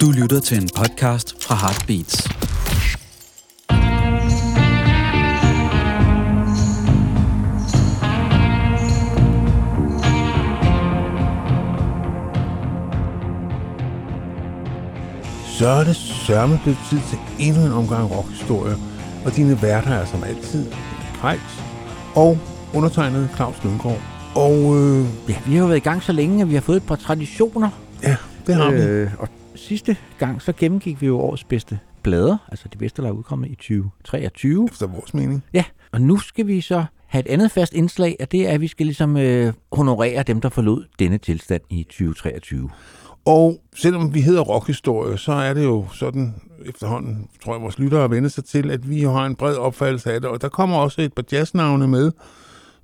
Du lytter til en podcast fra Heartbeats. Så er det sørme blevet tid til endnu en omgang rockhistorie, og dine værter er som altid Krejls og undertegnet Claus Lundgaard. Og øh, Ja, vi har jo været i gang så længe, at vi har fået et par traditioner. ja, det har vi. Øh, og sidste gang, så gennemgik vi jo årets bedste blader, altså de bedste, der er udkommet i 2023. Efter vores mening. Ja, og nu skal vi så have et andet fast indslag, og det er, at vi skal ligesom øh, honorere dem, der forlod denne tilstand i 2023. Og selvom vi hedder rockhistorie, så er det jo sådan efterhånden, tror jeg, vores lyttere har vendt sig til, at vi har en bred opfattelse af det. Og der kommer også et par jazznavne med,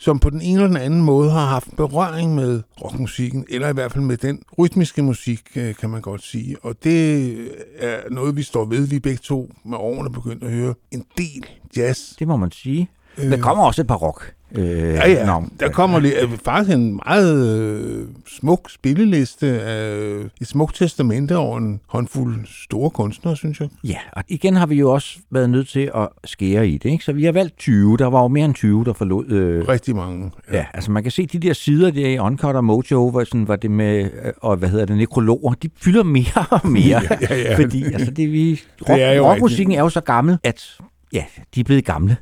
som på den ene eller den anden måde har haft berøring med rockmusikken, eller i hvert fald med den rytmiske musik, øh, kan man godt sige. Og det er noget, vi står ved. Vi begge to med årene begyndt at høre en del jazz. Det må man sige. Der kommer også et par rock. Øh, Ja, ja. navn. Der kommer lige, øh, faktisk en meget øh, smuk spilleliste af et smukt testamente over en håndfuld store kunstnere, synes jeg. Ja, og igen har vi jo også været nødt til at skære i det, ikke? Så vi har valgt 20. Der var jo mere end 20, der forlod... Øh, Rigtig mange. Ja, altså man kan se de der sider der i Uncut og Mojo, hvor sådan var det med, øh, og hvad hedder det, nekrologer, de fylder mere og mere. Ja, ja, ja. Fordi altså det, vi, rock, er jo rockmusikken er jo så gammel, at ja, de er blevet gamle.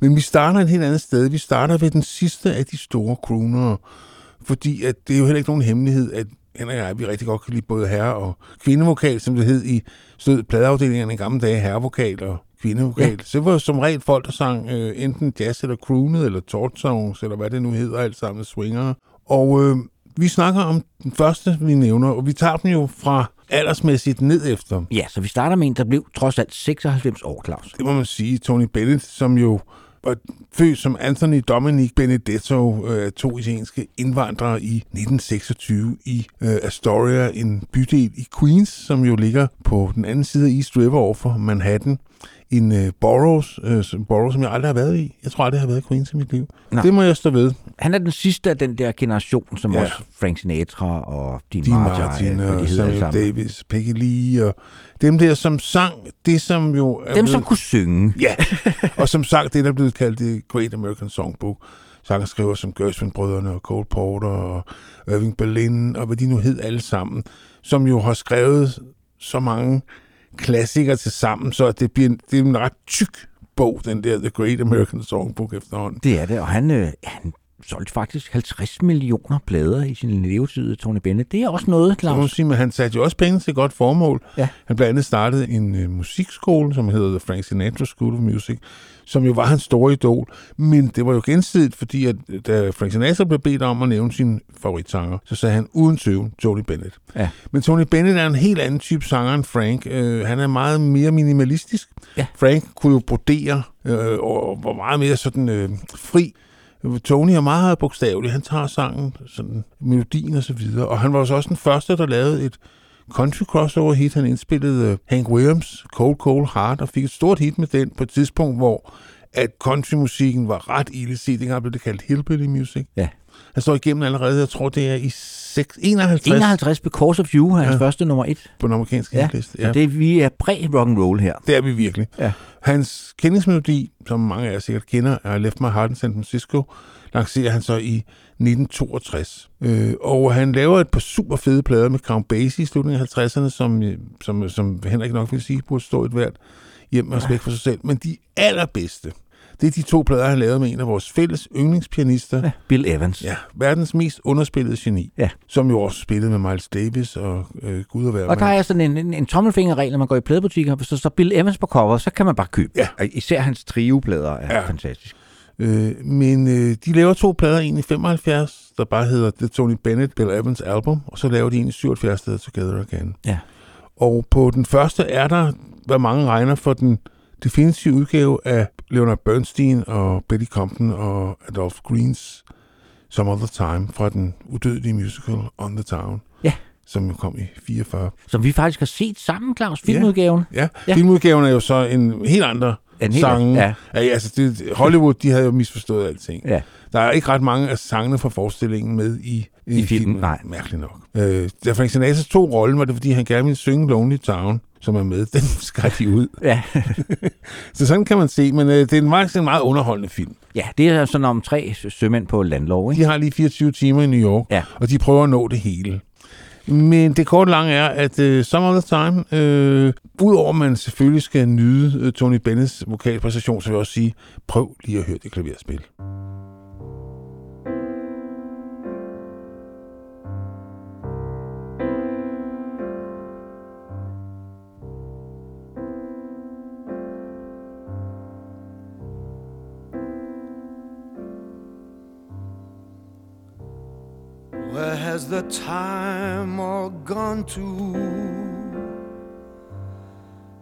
Men vi starter et helt andet sted. Vi starter ved den sidste af de store croonere. Fordi at det er jo heller ikke nogen hemmelighed, at Henrik og jeg, vi rigtig godt kan lide både herre- og kvindevokal, som det hed i stod pladeafdelingerne i gamle dage, herrevokal og kvindevokal. Ja. Så det var som regel folk, der sang øh, enten jazz eller croonet, eller tort songs, eller hvad det nu hedder, alt sammen swinger. Og øh, vi snakker om den første, vi nævner, og vi tager den jo fra aldersmæssigt ned efter. Ja, så vi starter med en, der blev trods alt 96 år, Claus. det må man sige, Tony Bennett, som jo var født som Anthony Dominic Benedetto, øh, to italienske indvandrere i 1926 i øh, Astoria, en bydel i Queens, som jo ligger på den anden side af East River over for Manhattan. En øh, borough, øh, som- borough, som jeg aldrig har været i. Jeg tror aldrig, jeg har været i Queens i mit liv. Nå. Det må jeg stå ved. Han er den sidste af den der generation, som Ja. også Frank Sinatra og Dean, Dean Martin, Martin de og alle Samuel. Davis, Peggy Lee og dem der, som sang det, som jo er Dem, blevet- som kunne synge. Ja, og som sagt, det der er blevet kaldt det Great American Songbook. Sangerskriver som Gershwin-brødrene og Cole Porter og Irving Berlin og hvad de nu hed alle sammen, som jo har skrevet så mange klassikere til sammen, så det, bliver, det er en ret tyk bog, den der The Great American Songbook efterhånden. Det er det, og han, øh, han solgte faktisk 50 millioner plader i sin levetid, Tony Bennett. Det er også noget, Så må man Claus. sige, men han satte jo også penge til godt formål. Ja. Han blandt andet startede en øh, musikskole, som hedder The Frank Sinatra School of Music, som jo var hans store idol. Men det var jo gensidigt, fordi at, da Frank Sinatra blev bedt om at nævne sin favoritsanger, så sagde han uden tøven Tony Bennett. Ja. Men Tony Bennett er en helt anden type sanger end Frank. Øh, han er meget mere minimalistisk. Ja. Frank kunne jo brodere øh, og var meget mere sådan øh, fri. Tony er meget bogstavelig. Han tager sangen, sådan, melodien og så videre. Og han var så også den første, der lavede et country crossover hit. Han indspillede uh, Hank Williams, Cold Cold Heart, og fik et stort hit med den på et tidspunkt, hvor at countrymusikken var ret illeset. Dengang blev det kaldt hillbilly music. Ja. Han står igennem allerede, jeg tror det er i 6, 51, 51 Because of You er hans Ja. første nummer et. på den amerikanske Ja, hitliste. ja. Så det, vi er præ-rock and roll her. Det er vi virkelig. Ja. Hans kendingsmelodi, som mange af jer sikkert kender, er Left My Heart in San Francisco, lancerer han så i 1962. Øh, og han laver et par super fede plader med Count Basie i slutningen af 50'erne, som, øh, som, som Henrik nok vil sige, burde stå et hvert hjem med respekt for sig selv. Men de allerbedste, det er de to plader, han lavede med en af vores fælles yndlingspianister, Ja, Bill Evans. Ja, verdens mest underspillede geni, Ja. som jo også spillede med Miles Davis og øh, Gud og være Og der er sådan en, en, en tommelfingerregel, når man går i pladebutikker. Hvis der står Bill Evans på cover, så kan man bare købe. Ja. Og Især hans trioplader er ja. fantastisk. Øh, men øh, de laver to plader, en i 75, der bare hedder The Tony Bennett Bill Evans Album, og så laver de en i 77, der hedder Together Again. Ja. Og på den første er der, hvad mange regner for den definitive udgave af Leonard Bernstein og Betty Compton og Adolph Greens Some Other Time fra den udødelige musical On the Town. Ja. Som kom i 44. Som vi faktisk har set sammen, Claus, filmudgaven. Ja, ja. Ja. filmudgaven er jo så en helt andre En sange. ja. Ja, altså det, Hollywood, de havde jo misforstået alting. Ja. Der er ikke ret mange af sangene fra forestillingen med i, I filmen, nej. Mærkeligt nok. Øh, da Frank Sinatra tog rollen, var det, fordi han gerne ville synge Lonely Town, som er med. Den skar de ud. Ja. Så sådan kan man se, men øh, det er en meget, en meget underholdende film. ja, det er sådan om tre sømænd på landlov, ikke? De har lige 24 timer i New York, Ja. og de prøver at nå det hele. Men det korte lange er, at øh, uh, Some Other Time, øh, udover at man selvfølgelig skal nyde uh, Tony Bennets vokalpræstation, så vil jeg også sige, prøv lige at høre det klaverspil. Where has the time all gone to?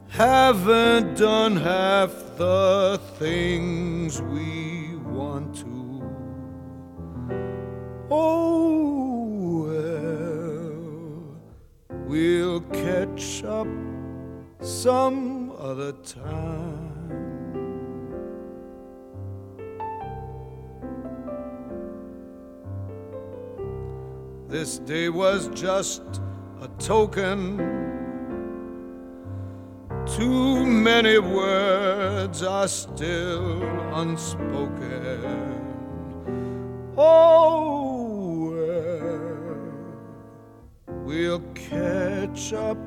Haven't done half the things we want to. Oh, well, we'll catch up some other time. This day was just a token. Too many words are still unspoken. Oh, well, we'll catch up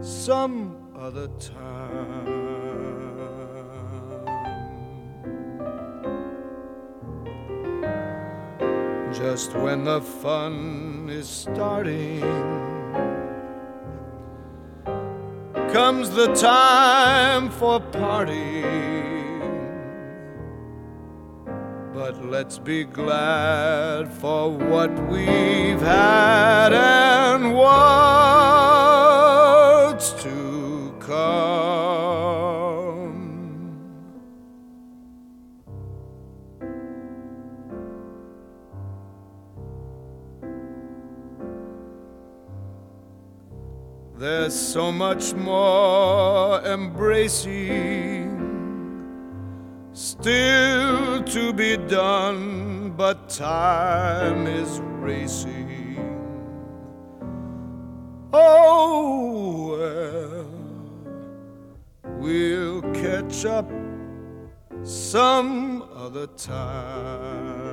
some other time. Just when the fun is starting, comes the time for parting. But let's be glad for what we've had and what's There's so much more embracing still to be done, but time is racing. Oh, well, we'll catch up some other time.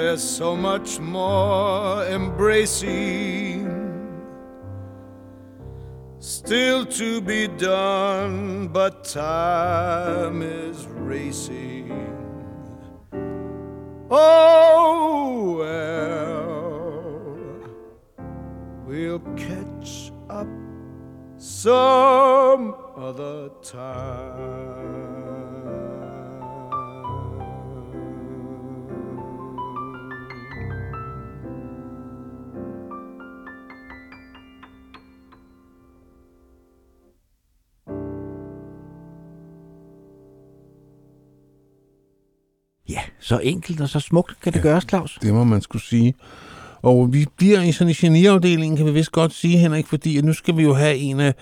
There's so much more embracing still to be done, but time is racing. Oh, well, we'll catch up some other time. Så enkelt og så smukt kan det gøres, Claus. Det må man skulle sige. Og vi bliver i sådan en geniafdeling, kan vi vist godt sige, Henrik, fordi at nu skal vi jo have en af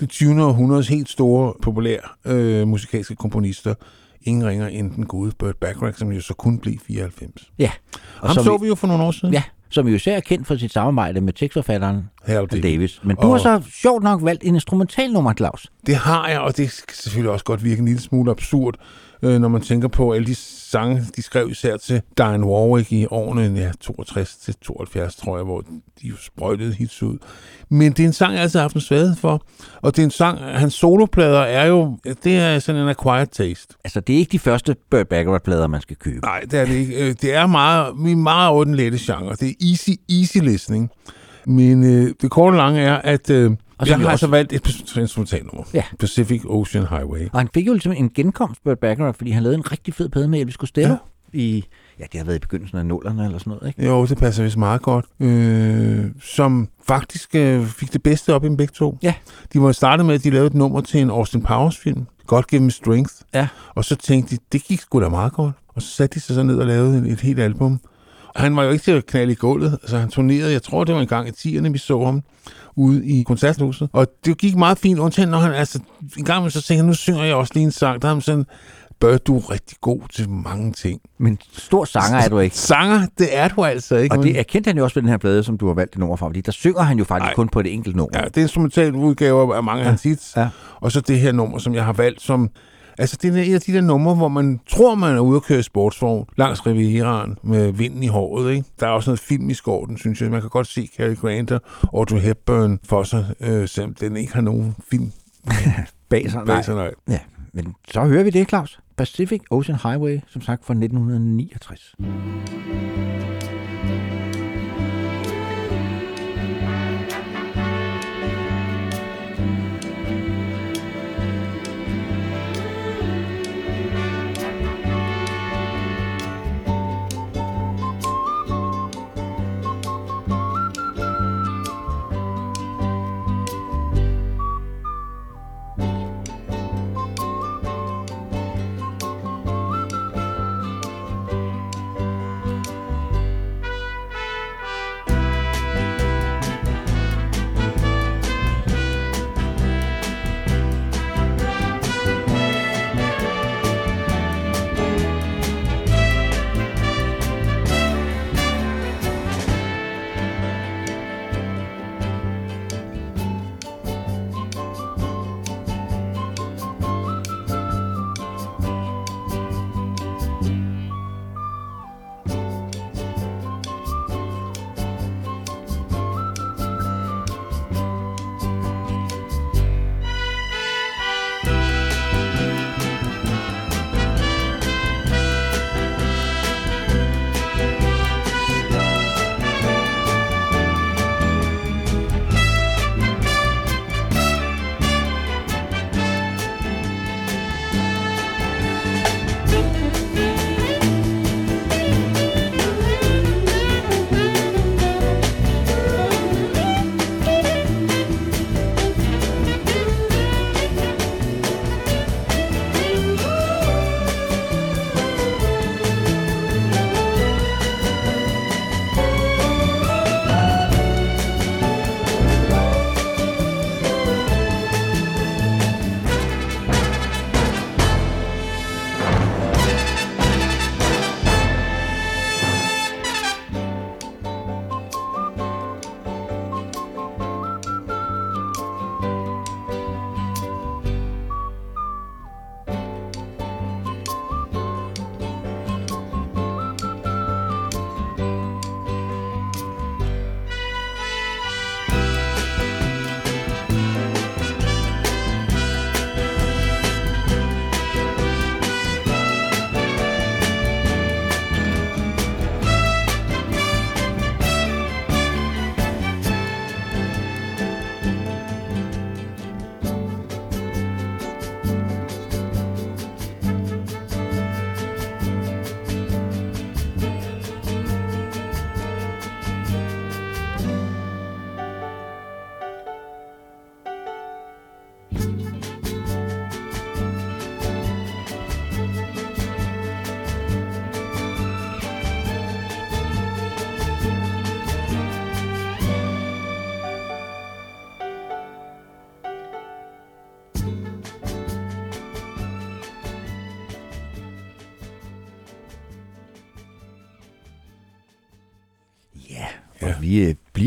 det 20. århundredes helt store, populære øh, musikalske komponister. Ingen ringer end den gode Burt Bacharach, som jo så kun blev 94. Ja. Og Ham så vi jo for nogle år siden. Ja, som jo især er kendt for sit samarbejde med tekstforfatteren Harold Davis. Davis. Davis. Men du Og- har så sjovt nok valgt en instrumentalnummer, Claus. Det har jeg, og det skal selvfølgelig også godt virke en lille smule absurd, øh, når man tænker på alle de sange, de skrev især til Diane Warwick i årene ja, 62 til 72, tror jeg, hvor de jo sprøjtede hits ud. Men det er en sang, jeg altid har haft en svaghed for. Og det er en sang, hans soloplader er jo, det er sådan en acquired taste. Altså, det er ikke de første Burt Bacharach-plader, man skal købe. Nej, det er det ikke. Øh, Det er meget, vi er meget over den lette genre. Det er easy, easy listening. Men øh, det korte lange er, at øh, Og så jeg har også- altså valgt et instrumentalnummer. Ja. Pacific Ocean Highway. Og han fik jo ligesom en genkomst, Burt Bacharach, fordi han lavede en rigtig fed plade med Elvis Costello ja. i, ja, det har været i begyndelsen af nullerne eller sådan noget, ikke? Jo, det passer vist meget godt. Øh, som faktisk øh, fik det bedste op i dem begge to. Ja. De var startet med, at de lavede et nummer til en Austin Powers film. God Give Me Strength. Ja. Og så tænkte de, det gik sgu da meget godt. Og så satte de sig så ned og lavede et, et helt album. Han var jo ikke til at knalde i gulvet. Altså han turnerede, jeg tror det var en gang i 10'erne, vi så ham ude i koncerthuset. Og det gik meget fint, undtagen når han, altså en gang så tænkte han, nu synger jeg også lige en sang. Der er han sådan, bør du er rigtig god til mange ting. Men stor sanger er du ikke. Sanger, det er du altså ikke. Og det erkendte han jo også ved den her plade, som du har valgt det nummer fra, fordi der synger han jo faktisk. Ej. kun på et enkelt nummer. Ja, det er instrumental udgaver af mange af hans hits. Ja. Og så det her nummer, som jeg har valgt som... Altså, det er en af de der numre, hvor man tror, man er ude at køre i sportsvogn langs Rivieraen med vinden i håret, ikke? Der er også noget filmisk over den, synes jeg. Man kan godt se Cary Grant og Audrey Hepburn for sig, øh, selvom den ikke har nogen film Bag sig, bag sig. Nej. Ja, men så hører vi det, Claus. Pacific Ocean Highway, som sagt fra 1969.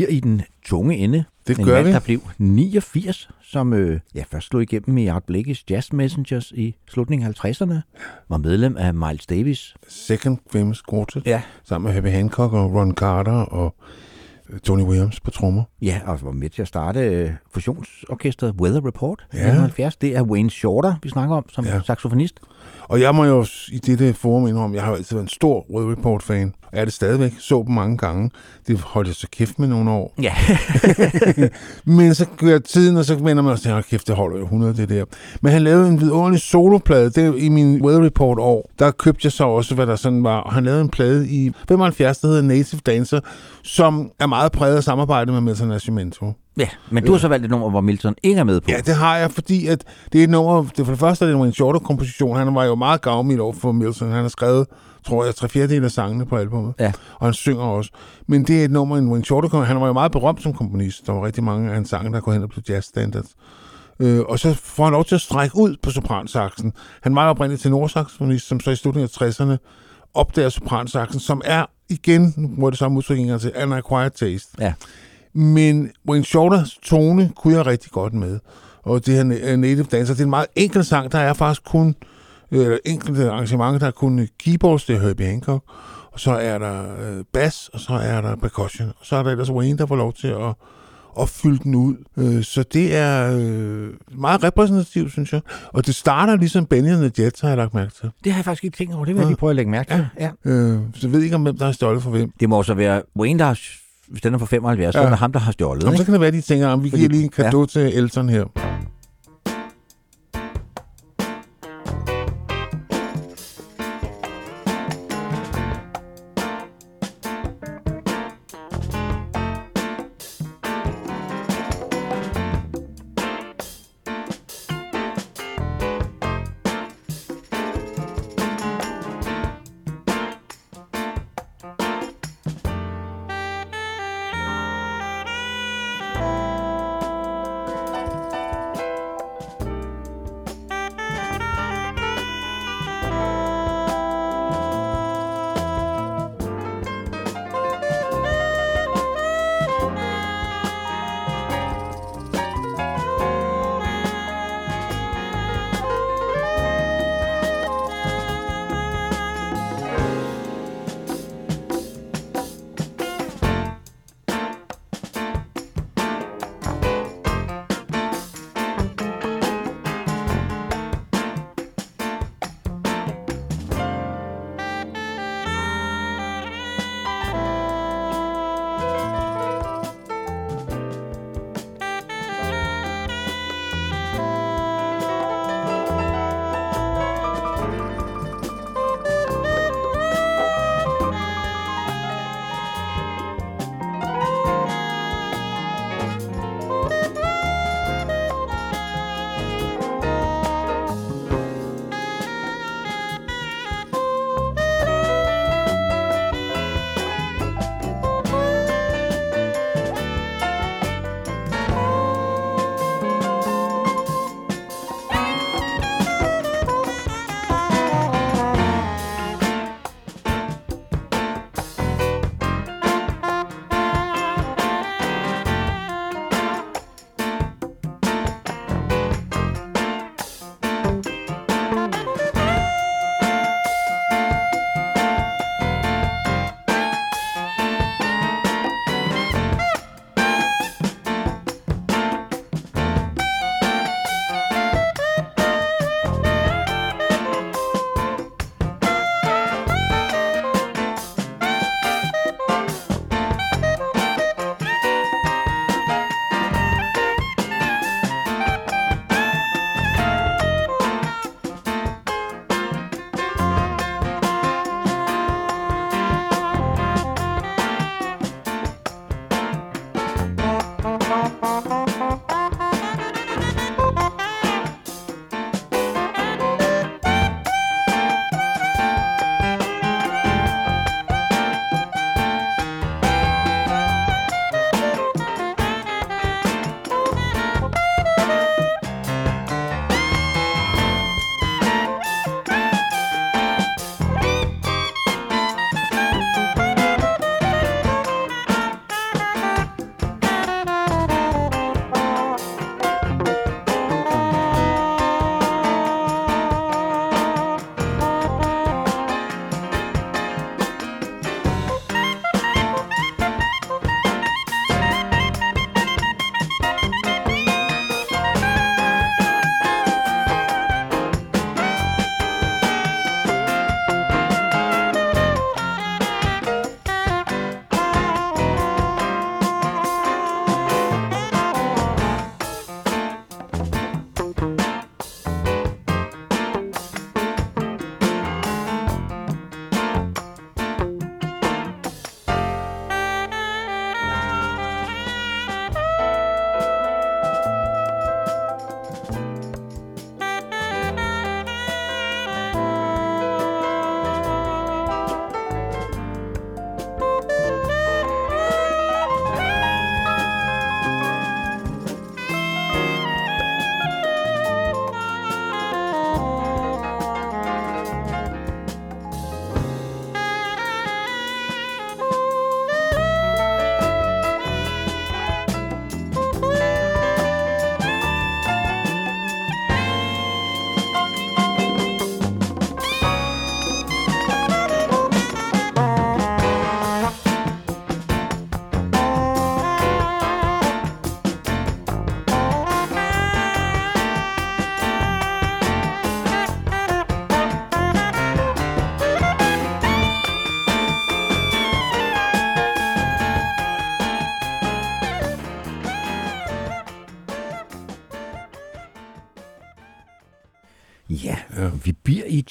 bliver i den tunge ende. Det en gør mand, vi. der blev 89, som øh, ja, først slog igennem i Art Blakey's Jazz Messengers i slutningen af 50'erne. Var medlem af Miles Davis. Second Famous Quartet, Ja. sammen med Herbie Hancock og Ron Carter og øh, Tony Williams på trommer. Ja, og var med til at starte øh, fusionsorkestret Weather Report i Ja. 1970. Det er Wayne Shorter, vi snakker om, som ja. saxofonist. Og jeg må jo i dette forum indrømme, jeg har jo altid været en stor Rød Report-fan. Og jeg er det stadigvæk. Så dem mange gange. Det holdt jeg så kæft med nogle år. Ja, Men så gør tiden, og så vender man og siger, "Hold kæft, det holder jo 100, det der. Men han lavede en vidunderlig soloplade. Det i min Weather Report år. Der købte jeg så også, hvad der sådan var. Han lavede en plade i 75, der hedder Native Dancer, som er meget præget af samarbejde med Milton Nascimento. Ja. men du har så valgt et nummer, hvor Milton ikke er med på. Ja, det har jeg, fordi at det er et nummer, det for det første er det en shorter komposition. Han var jo meget gavmild over for Milton. Han har skrevet, tror jeg, tre fjerdedel af sangene på albumet. Ja. Og han synger også. Men det er et nummer, en Shorter Han var jo meget berømt som komponist. Der var rigtig mange af hans sange, der går hen og blev jazz standards. Øh, og så får han lov til at strække ud på sopransaksen. Han var oprindeligt til nordsaxofonist, som så i slutningen af 60'erne opdager sopransaksen, som er igen, nu bruger det samme udtryk en gang til, an acquired taste. Ja. Men Wayne Shorters tone kunne jeg rigtig godt med. Og det her Na- Native Dancer, det er en meget enkel sang. Der er faktisk kun øh, enkelte arrangementer, der er kun keyboards, det er Herbie Hancock. Og så er der øh, bass, og så er der percussion. Og så er der ellers Wayne, der får lov til at, at fylde den ud. Øh, så det er øh, meget repræsentativt, synes jeg. Og det starter ligesom Benny and the Jets, har jeg lagt mærke til. Det har jeg faktisk ikke tænkt over. Det vil jeg Ja. lige prøve at lægge mærke til. Ja. ja. Øh, så jeg ved ikke, om hvem der har stjålet for hvem. Det må så være Wayne, der har, hvis den er fra 75, ja. så er det ham, der har stjålet. Jamen, så kan det være, at de tænker, at vi Fordi- giver lige en kado ja. til Elton her.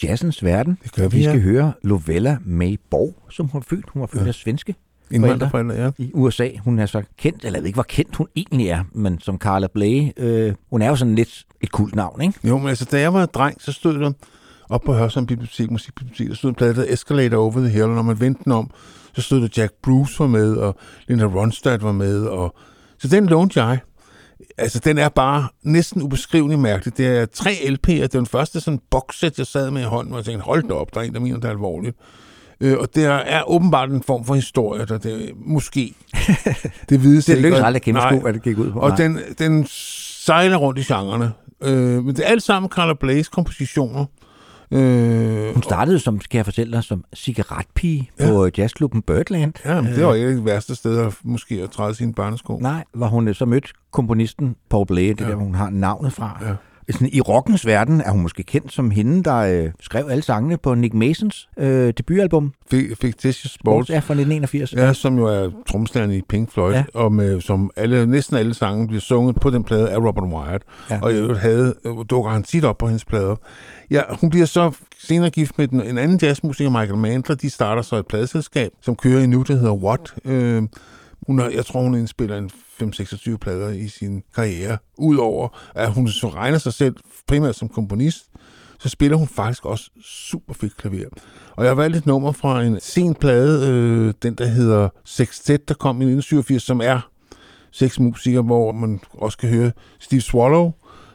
Jazzens verden. Det gør vi, Vi skal ja. høre Lovella May Borg, som hun var født. Hun var født af svenske Indvandrerforældre, ja. i USA. Hun er så kendt, eller jeg ved ikke, hvor kendt hun egentlig er, men som Carla Bley, øh, hun er jo sådan lidt et kult navn, ikke? Jo, men altså, da jeg var dreng, så stod der op på Hørsholm Bibliotek, Musikbibliotek, der stod en plade, der Escalator Over the Hill, og når man vendte den om, så stod der Jack Bruce var med, og Linda Ronstadt var med, og så den lånte jeg. Altså, den er bare næsten ubeskrivelig mærkelig. Det er tre LP'er. Det er den første sådan boxset, jeg sad med i hånden, og jeg tænkte, hold da op, der er en, der mener, det er alvorligt. Øh, og der er åbenbart en form for historie, der det måske. Det vides Det ikke, lykkedes aldrig at gennemskue, hvad det gik ud på. Og Nej. den, den sejler rundt i genrerne. Øh, men det er alt sammen Carla Blaze kompositioner. Øh, Hun startede, som skal jeg fortælle dig, som cigaretpige Ja. på jazzklubben Birdland. ja, men det var ikke det værste sted at måske at træde sine barnesko. Nej, hvor hun øh, så mødte komponisten Paul Bley, det Ja. der, hun har navnet fra. Ja. Sådan, I rockens verden er hun måske kendt som hende, der øh, skrev alle sangene på Nick Masons øh, debutalbum, Fi- Fictitious Sports, er fra 1981. ja, som jo er tromslæren i Pink Floyd, Ja. ja. og med, som alle, næsten alle sange bliver sunget på den plade af Robert Wyatt. Ja. Ja. Og jeg havde, øh, dukker han tit op på hendes plader. Ja, hun bliver så senere gift med den, en anden jazzmusiker, Michael Mandler. De starter så et pladeselskab, som kører endnu, der hedder What. Øh, hun har, jeg tror, hun indspiller en 5-26 plader i sin karriere. Udover at hun så regner sig selv primært som komponist, så spiller hun faktisk også super fedt klaver. Og jeg har valgt et nummer fra en sen plade, øh, den der hedder Sextet, der kom i 1987, som er seks musikere, hvor man også kan høre Steve Swallow,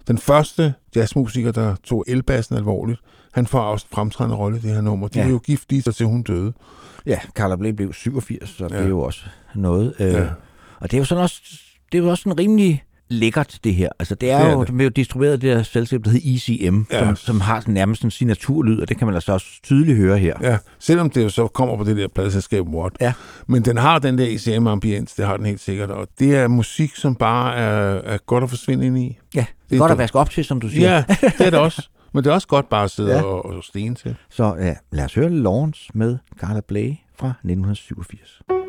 den første jazzmusiker, der tog elbassen alvorligt. Han får også en fremtrædende rolle i det her nummer. De Ja. er jo gift lige så til hun døde. Ja, Carla Bley blev 87, så det Ja. er jo også noget. Øh, Ja. Og det er jo sådan også, det er jo også sådan rimelig lækkert, det her. Altså, det er, Det er jo, det. jo distribueret det der selskab, der hedder ECM, Ja. som, som har sådan nærmest en signaturlyd, og det kan man altså også tydeligt høre her. Ja, selvom det jo så kommer på det der pladselskab What. Ja. Men den har den der ECM-ambiens, det har den helt sikkert. Og det er musik, som bare er, er godt at forsvinde ind i. Ja, det er godt at det. vaske op til, som du siger. Ja, det er det også. Men det er også godt bare at sidde ja. og, og stene til. Så ja, lad os høre Lawrence med Carla Bley fra 1987.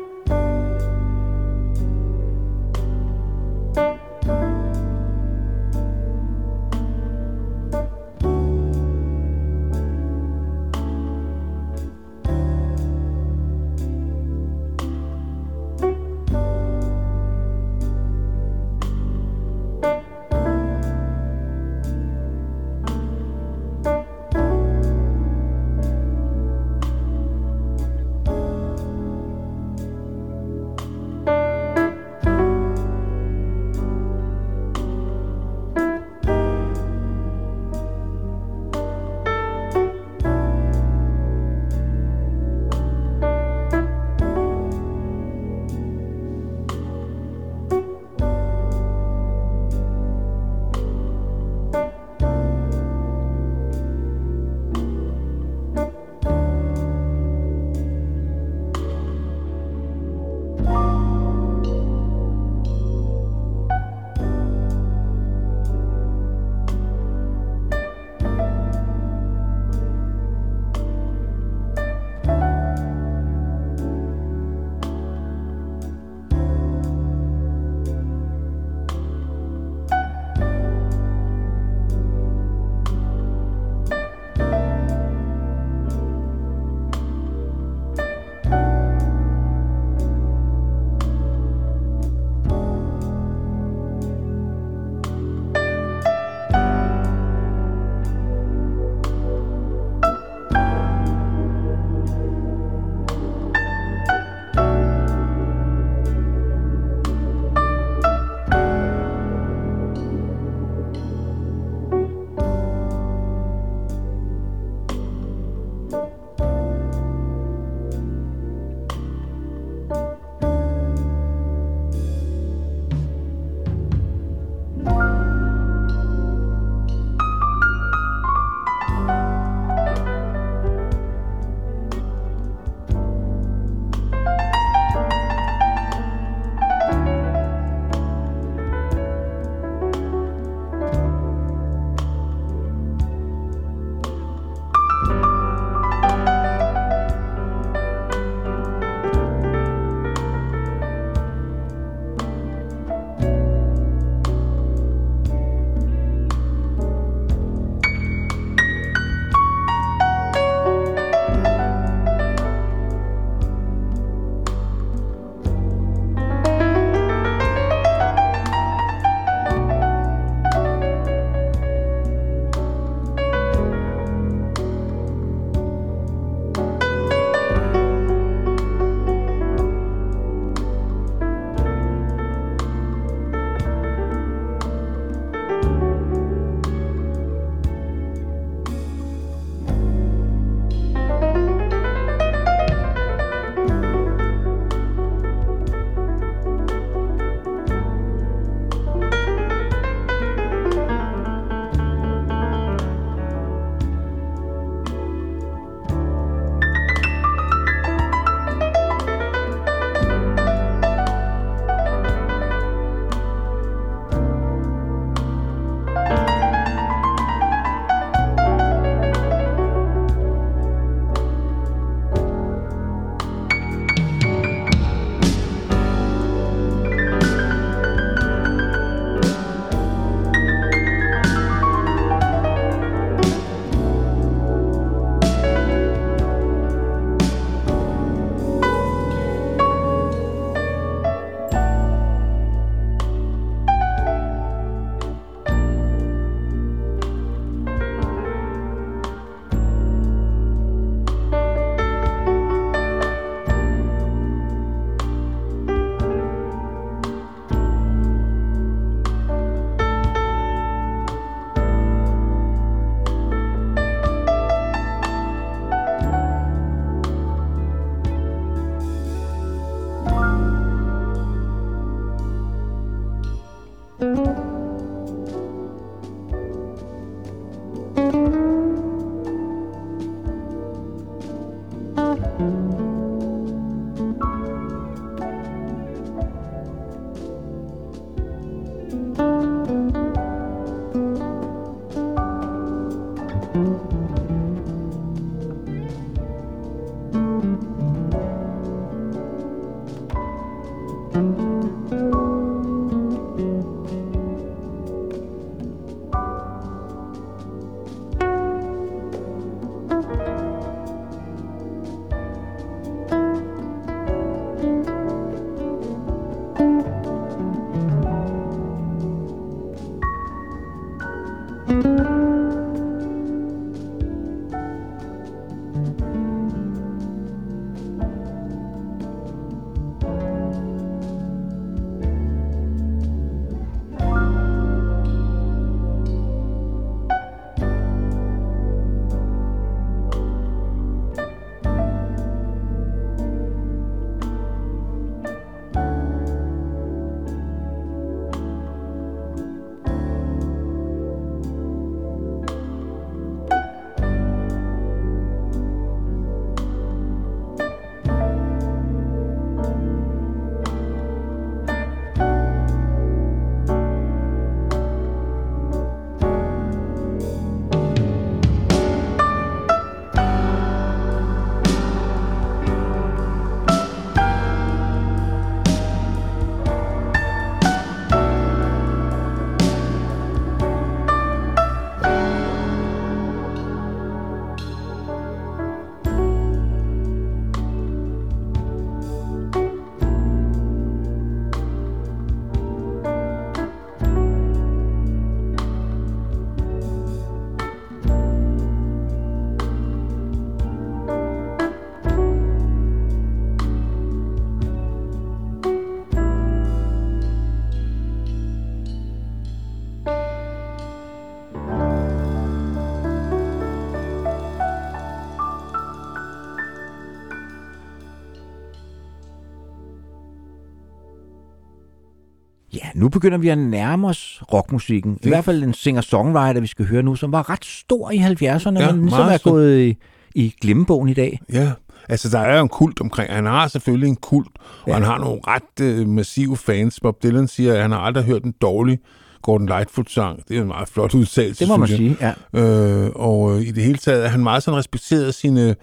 nu begynder vi at nærme os rockmusikken. I Det- hvert fald en singer-songwriter, vi skal høre nu, som var ret stor i 70'erne, Ja, men meget er stor. gået i, i glemmebogen i dag. Ja, altså der er jo en kult omkring. Han har selvfølgelig en kult, og Ja. han har nogle ret øh, massive fans. Bob Dylan siger, at han har aldrig hørt en dårlig Gordon Lightfoot-sang. Det er en meget flot udtalelse, Det må man sige, ja. Øh, og øh, i det hele taget er han meget sådan respekteret af sine,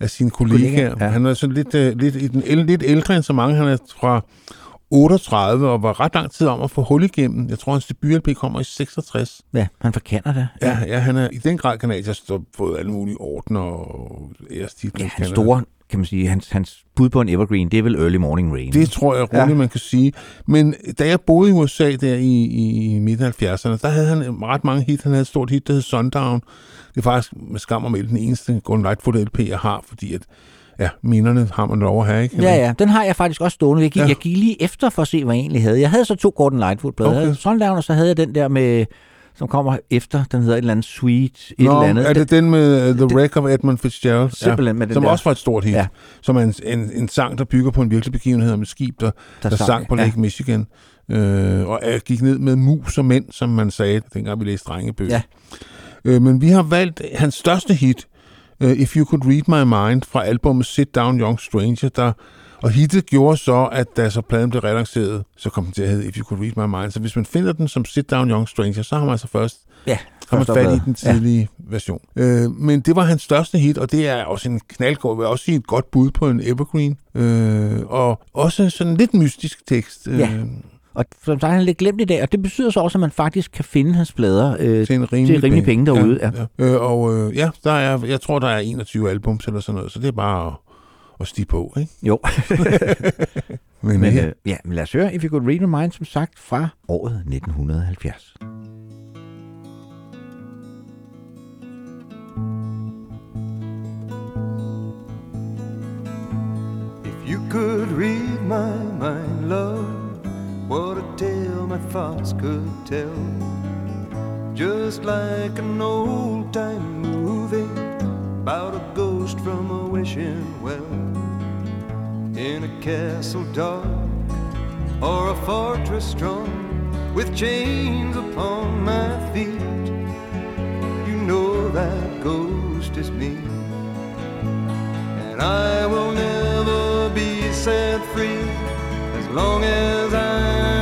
af sine kollegaer. Kollegaer, ja. Han er sådan lidt, øh, lidt, i el- lidt ældre end så mange. Han er fra 38 og var ret lang tid om at få hul igennem. Jeg tror, hans debut-LP kommer i 66. Ja, han fra Canada. Ja, ja, han er i den grad kanadier, så har fået alle mulige ordner og ærestitler. ja hans store, kan man sige, hans, hans bud på en evergreen, det er vel Early Morning Rain. Det tror jeg roligt, Ja. man kan sige. Men da jeg boede i USA der i, i midt-70'erne, der havde han ret mange hit. Han havde et stort hit, der hed Sundown. Det er faktisk med skam og melde den eneste Gordon Lightfoot LP, jeg har, fordi at, ja, minderne har man lov at have, ikke? Ja, ja, den har jeg faktisk også stående. Jeg gik, ja. Ja. jeg gik lige efter for at se, hvad jeg egentlig havde. Jeg havde så to Gordon Lightfoot-plader. Okay. Okay. Sundown, og så havde jeg den der med, som kommer efter, den hedder et eller andet Sweet, et Nå, eller andet. er det den med uh, The det- Wreck of Edmund Fitzgerald? Simpelthen med den som der. også var et stort hit. Ja. Ja. Som er en, en, en sang, der bygger på en virkelig begivenhed om et skib, der, der, der sang på ja. Lake Michigan. Øh, og jeg gik ned med mus og mænd, som man sagde, dengang vi læste drengebøger. Ja. Øh, men vi har valgt hans største hit, uh, If You Could Read My Mind, fra albumet Sit Down Young Stranger, der og hittet gjorde så, at da så pladen blev relanceret, så kom den til at hedde If You Could Read My Mind. Så hvis man finder den som Sit Down Young Stranger, så har man altså først Ja, har man fat i den tidlige ja. version. Øh, men det var hans største hit, og det er også en knaldgård, vil også sige et godt bud på en evergreen. Øh, og også sådan en lidt mystisk tekst. Øh, Ja. Og som sagt, han er lidt glemt i dag, og det betyder så også, at man faktisk kan finde hans plader øh, til en rimelig, til rimelig penge derude. Ja. Ja, ja. Øh, og øh, ja, der er, jeg tror, der er 21 albums eller sådan noget, så det er bare at, at stige på, ikke? Jo, Men, men ja. øh, ja, men lad os høre If You Could Read My Mind, som sagt, fra året 1970. If you could read my mind, love, what a tale my thoughts could tell. Just like an old time movie about a ghost from a wishing well. In a castle dark or a fortress strong with chains upon my feet. You know that ghost is me, and I will never be set free as long as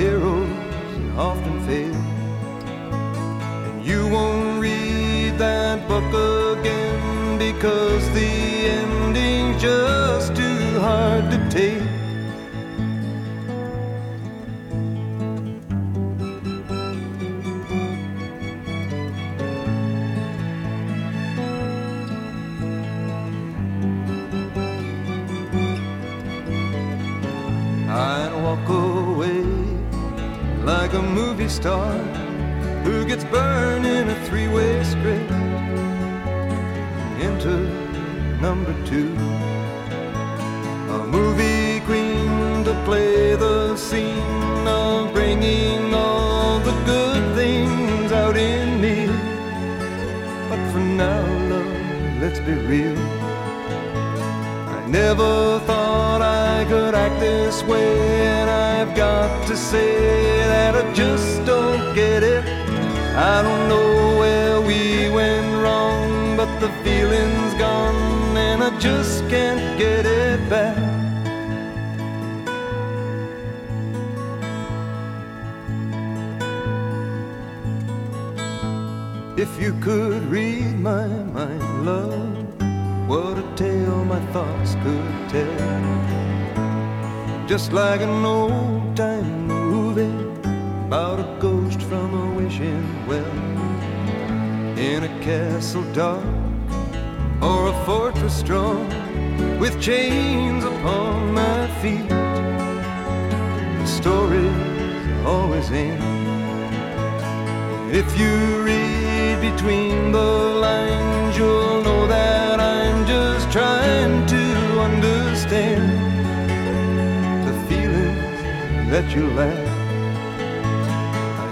heroes often fail, and you won't read that book again because the ending's just too hard to take. Star who gets burned in a three-way script into number two. A movie queen to play the scene of bringing all the good things out in me. But for now, love, let's be real. I never thought I could act this way, and I've got to say just can't get it back. If you could read my mind, love, what a tale my thoughts could tell. Just like an old time movie about a ghost from a wishing well. In a castle dark or a fortress strong with chains upon my feet. The stories always end. If you read between the lines, you'll know that I'm just trying to understand the feelings that you lack.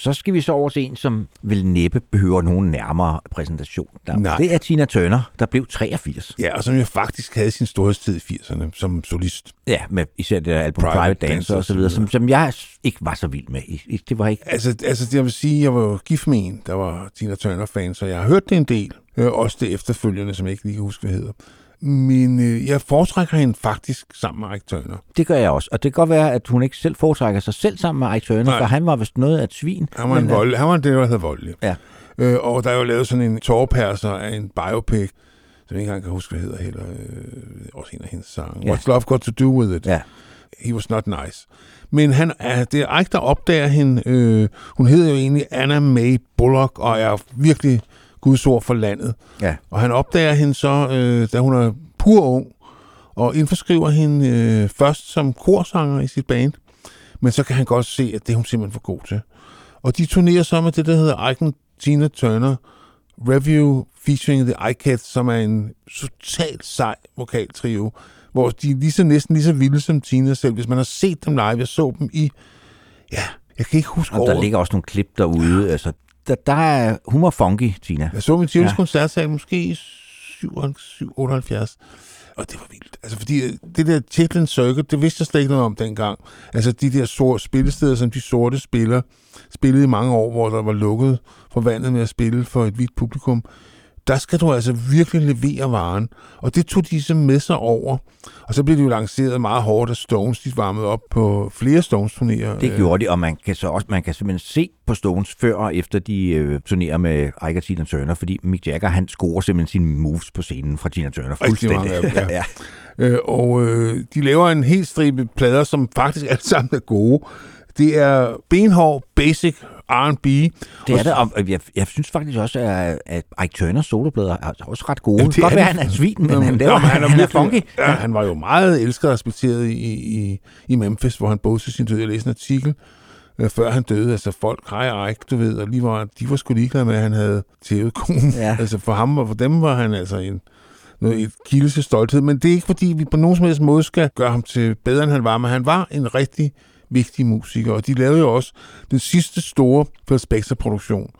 Så skal vi så over til en, som vel næppe behøver nogen nærmere præsentation. Der, Nej. Det er Tina Turner, der blev 83. Ja, og som jo faktisk havde sin storhedstid i 80'erne som solist. Ja, med især det der album Private Private, Dancer Dancer og så videre, som, som jeg ikke var så vild med. Det var ikke... Altså, altså jeg vil sige, jeg var jo gift med en, der var Tina Turner-fan, så jeg har hørt det en del. Øh, også det efterfølgende, som jeg ikke lige kan huske, hvad hedder. Men øh, jeg foretrækker hende faktisk sammen med Ike Turner. Det gør jeg også. Og det kan godt være, at hun ikke selv foretrækker sig selv sammen med Ike Turner, Nej. for han var vist noget af et svin. Han var, en Men, øh, vold, han var det, der hedder voldelig. Ja. Øh, og der er jo lavet sådan en tårperser af en biopic, som jeg ikke engang kan huske, hvad hedder heller. Øh, også en af hendes sange. Ja. What's Love Got To Do With It? Ja. He was not nice. Men han er, det er Ike, der opdager hende. Øh, hun hedder jo egentlig Anna May Bullock, og er virkelig Guds ord for landet. Ja. Og han opdager hende så, øh, da hun er pur ung, og indforskriver hende øh, først som korsanger i sit band. Men så kan han godt se, at det er hun simpelthen for god til. Og de turnerer så med det, der hedder and Tina Turner Review featuring The iCats, som er en totalt sej vokaltrio, hvor de er lige så næsten lige så vilde som Tina selv. Hvis man har set dem live, jeg så dem i, ja, jeg kan ikke huske Og der ligger også nogle klip derude. Ja. Altså, der, der er, hun var funky, Tina. Jeg så min Tivoli's Ja. koncertsal måske i 77, 78. Og det var vildt. Altså, fordi øh, det der Chitlin Circuit, det vidste jeg slet ikke noget om dengang. Altså, de der sorte spillesteder, som de sorte spiller, spillede i mange år, hvor der var lukket for vandet med at spille for et hvidt publikum. Der skal du altså virkelig levere varen. Og det tog de så med sig over. Og så blev det jo lanceret meget hårdt af Stones. De varmede op på flere Stones-turnéer. Det gjorde de, og man kan så også man kan simpelthen se på Stones før og efter de øh, turnerer med Ike og Tina Turner, fordi Mick Jagger, han scorer simpelthen sine moves på scenen fra Tina Turner fuldstændig. mange dem, ja. Øh, og øh, de laver en helt stribe plader, som faktisk alle sammen er gode. Det er benhård, basic R&B. Det er det, og jeg, jeg synes faktisk også, at, at Ike Turners soloplader er også ret gode. Jamen, det godt er være, han er svin, men Jamen, han, laver, jamen, han, han, er funky. Ja, han var jo meget elsket og respekteret i, i, i Memphis, hvor han boede til sin død. Jeg læste en artikel, øh, før han døde. Altså folk, hej Ike, du ved, og lige var, de var sgu ligeglade med, at han havde tævet konen. Ja. Altså for ham og for dem var han altså en, noget, et kilde til stolthed. Men det er ikke, fordi vi på nogen som helst måde skal gøre ham til bedre, end han var, men han var en rigtig vigtig musiker, og de lavede jo også den sidste store Phil Spector-produktion,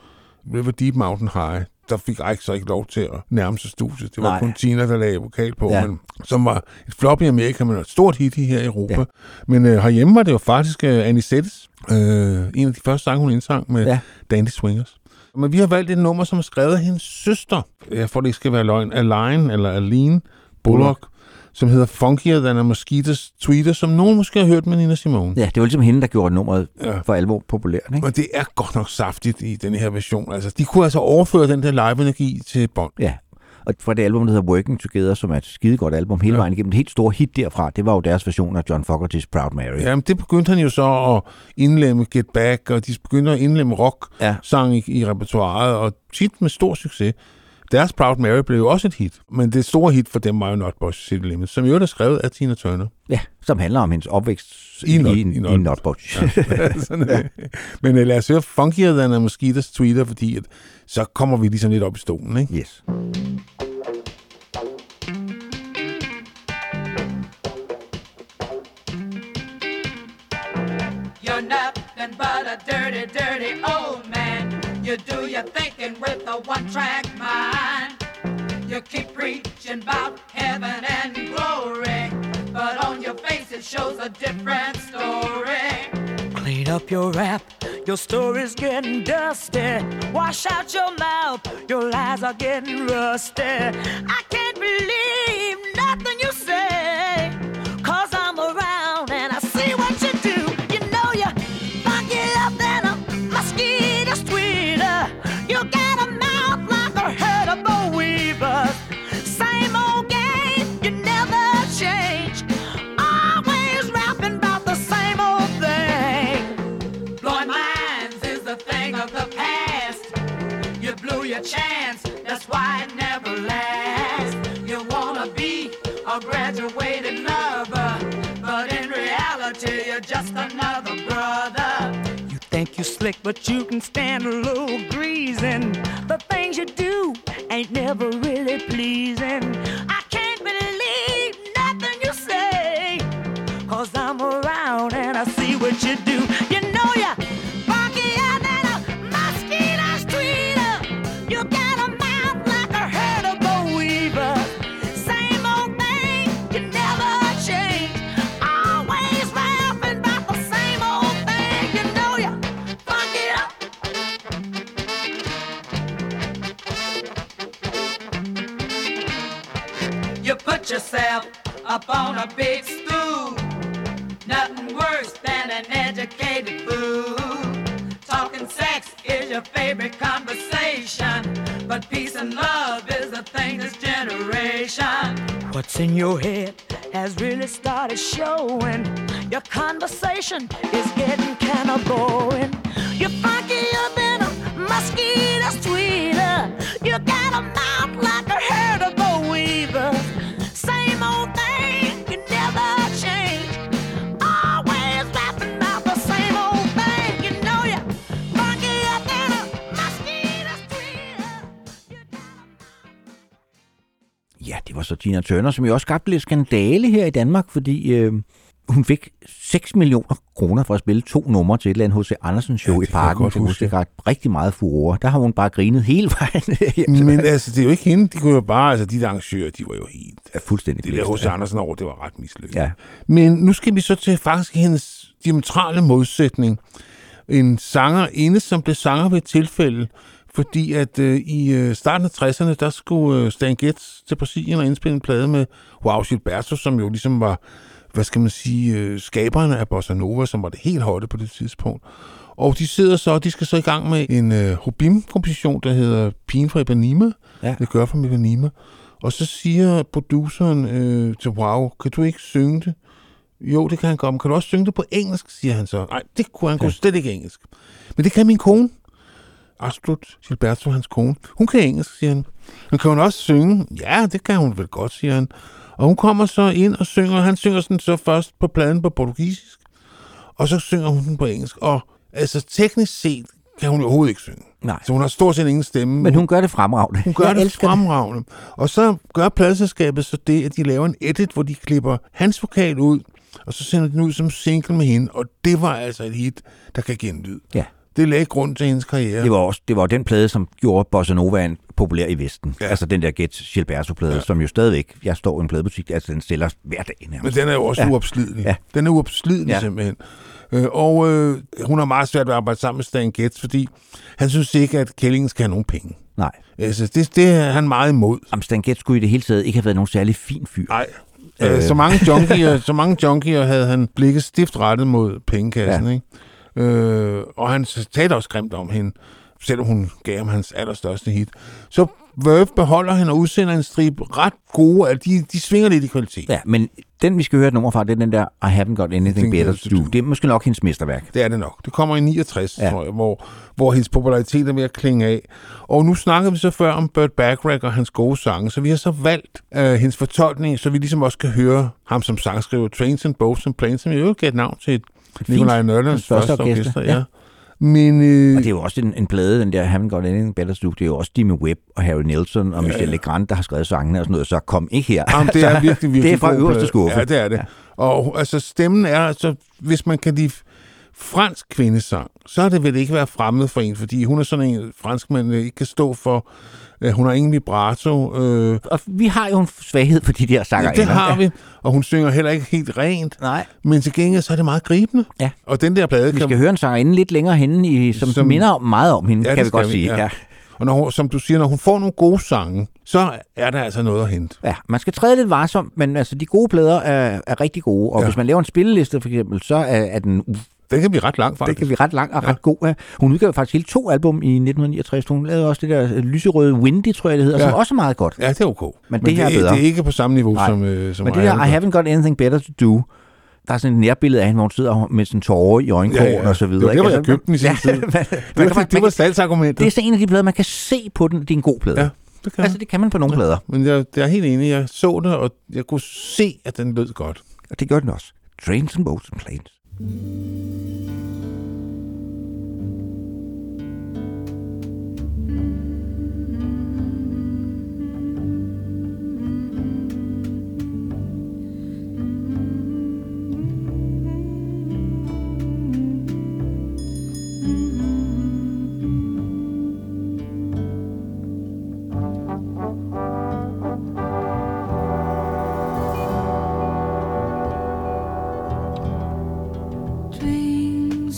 River Deep Mountain High. Der fik Ike så ikke lov til at nærme sig studiet. Det var Nej. kun Tina, der lagde vokal på, Ja. men, som var et flop i Amerika, men et stort hit i her i Europa. Ja. Men øh, herhjemme var det jo faktisk øh, Annie Settes, øh, en af de første sange, hun indsang med Ja. Dandy Swingers. Men vi har valgt et nummer, som er skrevet af hendes søster. Jeg får det ikke skal være løgn. Aline, eller Aline Bullock, som hedder Funkier Than a Mosquito's Tweeter, som nogen måske har hørt med Nina Simone. Ja, det var ligesom hende, der gjorde nummeret Ja. for alvor populært. Ikke? Men det er godt nok saftigt i den her version. Altså, de kunne altså overføre den der live-energi til bånd. Ja, og fra det album, der hedder Working Together, som er et skidegodt album hele Ja. vejen igennem. Det helt store hit derfra, det var jo deres version af John Fogerty's Proud Mary. Jamen, det begyndte han jo så at indlemme Get Back, og de begyndte at indlemme rock-sang i, i repertoireet, og tit med stor succes. Deres Proud Mary blev jo også et hit, men det store hit for dem var jo Not Boys City Limit, som jo er skrevet af Tina Turner. Ja, som handler om hendes opvækst I i, Not- i, i i, Not-. Sådan er det. Men uh, lad os høre Funkier Than a Mosquito's Tweeter, fordi at, så kommer vi ligesom lidt op i stolen, ikke? yes. You're nothing but a dirty, dirty old man. You do your thinking with a one-track mind. You keep preaching about heaven and glory, but on your face it shows a different story. Clean up your rap, your story's getting dusty. Wash out your mouth, your lies are getting rusty. I can't believe nothing you say, You slick, but you can stand a little greasing. The things you do ain't never really pleasing. I can't believe nothing you say. Cause I'm around and I see what you do. You know ya put yourself up on a big stool. Nothing worse than an educated fool. Talking sex is your favorite conversation. But peace and love is the thing this generation. What's in your head has really started showing. Your conversation is getting kind of boring. You're up in a mosquito's tweeter. You got a mouth like a herd of Ja, det var så Tina Turner, som jo også skabte lidt skandale her i Danmark, fordi øh, hun fik 6 millioner kroner for at spille to numre til et eller andet H.C. Andersen show Ja, ja, det i jeg parken. godt Det huske. ret rigtig meget furore. Der har hun bare grinet hele vejen hjem. Men altså, det er jo ikke hende. De kunne jo bare, altså de der arrangører, de var jo helt... er fuldstændig Det der hos Andersen over, det var ret mislykket. Ja. Men nu skal vi så til faktisk hendes diametrale modsætning. En sangerinde, som blev sanger ved et tilfælde, fordi at øh, i øh, starten af 60'erne, der skulle øh, Stan Getz til Brasilien og indspille en plade med Joao Gilberto, som jo ligesom var, hvad skal man sige, øh, skaberne af Bossa Nova, som var det helt hotte på det tidspunkt. Og de sidder så, de skal så i gang med en øh, Hobim-komposition, der hedder Pigen fra Ipanema. Ja. Det gør fra Ipanema. Og så siger produceren øh, til Wow, kan du ikke synge det? Jo, det kan han godt. Men kan du også synge det på engelsk, siger han så. Nej, det kunne han kunne slet ikke engelsk. Men det kan min kone. Astrid Gilberto, hans kone. Hun kan engelsk, siger han. Men kan hun også synge? Ja, det kan hun vel godt, siger han. Og hun kommer så ind og synger. Han synger sådan så først på pladen på portugisisk. Og så synger hun den på engelsk. Og altså teknisk set kan hun jo overhovedet ikke synge. Nej. Så hun har stort set ingen stemme. Men hun gør det fremragende. Hun gør jeg det fremragende. Og så gør pladselskabet så det, at de laver en edit, hvor de klipper hans vokal ud, og så sender den ud som single med hende. Og det var altså et hit, der kan give en lyd. Ja. Det lagde grund til hendes karriere. Det var også det var den plade, som gjorde Bossa Novaen populær i Vesten. Ja. Altså den der Get Gilberto-plade, Ja. som jo stadigvæk, jeg står i en pladebutik, altså den sælger hver dag Men nærmest. den er jo også ja. Uopslidelig. Ja. Den er uopslidelig ja. Simpelthen. Øh, og øh, hun har meget svært ved at arbejde sammen med Stan Getz, fordi han synes ikke, at Kællingen skal have nogen penge. Nej. Altså, det, det er han meget imod. Jamen, Stan Getz skulle i det hele taget ikke have været nogen særlig fin fyr. Nej. Øh. Så mange junkier, så mange junkier havde han blikket stift rettet mod pengekassen. Ja. ikke? Øh, og han talte også grimt om hende, selvom hun gav ham hans allerstørste hit. Så Verve beholder hende og udsender en stribe ret gode, altså de, de svinger lidt i kvalitet. Ja, men den, vi skal høre et nummer fra, det er den der I haven't got anything better to do. Det er måske nok hendes mesterværk. Det er det nok. Det kommer i 69, ja. Tror jeg, hvor, hvor hendes popularitet er ved at klinge af. Og nu snakker vi så før om Burt Bacharach og hans gode sange, så vi har så valgt øh, hendes fortolkning, så vi ligesom også kan høre ham som sangskriver Trains and Boats and Planes, som øvrigt gav et navn til et Nikolaj Nørlands Hans første orkester. orkester, ja. ja. Men øh, Og det er jo også en, en plade, den der Haven't Got Anything Better to. Det er jo også Jimmy Webb og Harry Nelson og Michel Legrand, der har skrevet sangene og sådan noget. Så kom ikke her. Jamen, det er virkelig, virkelig det er fra øverste skuffe. Ja, det er det. Ja. Og altså, stemmen er, altså, hvis man kan lide fransk kvindesang, så er det vel ikke være fremmed for en, fordi hun er sådan en fransk, man ikke kan stå for. Øh, Hun har ingen vibrato. Øh, Og vi har jo en svaghed for de der sanger. det har vi, og hun synger heller ikke helt rent. Nej. Men til gengæld, så er det meget gribende. Ja. Og den der plade Vi kan... skal høre en sangerinde lidt længere henne, i, som, Som- minder om- meget om hende, Ja, ja, kan vi godt vi, sige. ja. Ja. Og når hun, som du siger, når hun får nogle gode sange, så er der altså noget at hente. Ja, man skal træde lidt varsomt, men altså, de gode plader er, er rigtig gode. Og Ja. ja. hvis man laver en spilleliste for eksempel, så er, er den, Den kan blive ret lang, det faktisk. kan blive ret lang og ret god. Ja. Hun udgav faktisk hele to album i 1969. Hun lavede også det der øh, lyserøde Windy, tror jeg det hedder, Ja. ja. som også er meget godt. Ja, det er okay. Men det her er bedre. det er ikke på samme niveau Nej. som, øh, som Men det der I haven't got anything better to do, der er sådan et nærbillede af hende, hvor hun sidder med sådan tårer i øjenkrogen Ja, ja. og så videre. Det var der, jeg Altså, købte den i sin ja, tid. man- man Det var, det var salgsargumentet. Det er så en af de plader, man kan se på den, det er en god plade. Ja, det kan Altså, det kan man på nogle plader, Men jeg, jeg er helt enig. Jeg så det, og jeg kunne se, at den lød godt. og det gør den også. Trains and Boats and Planes. Trains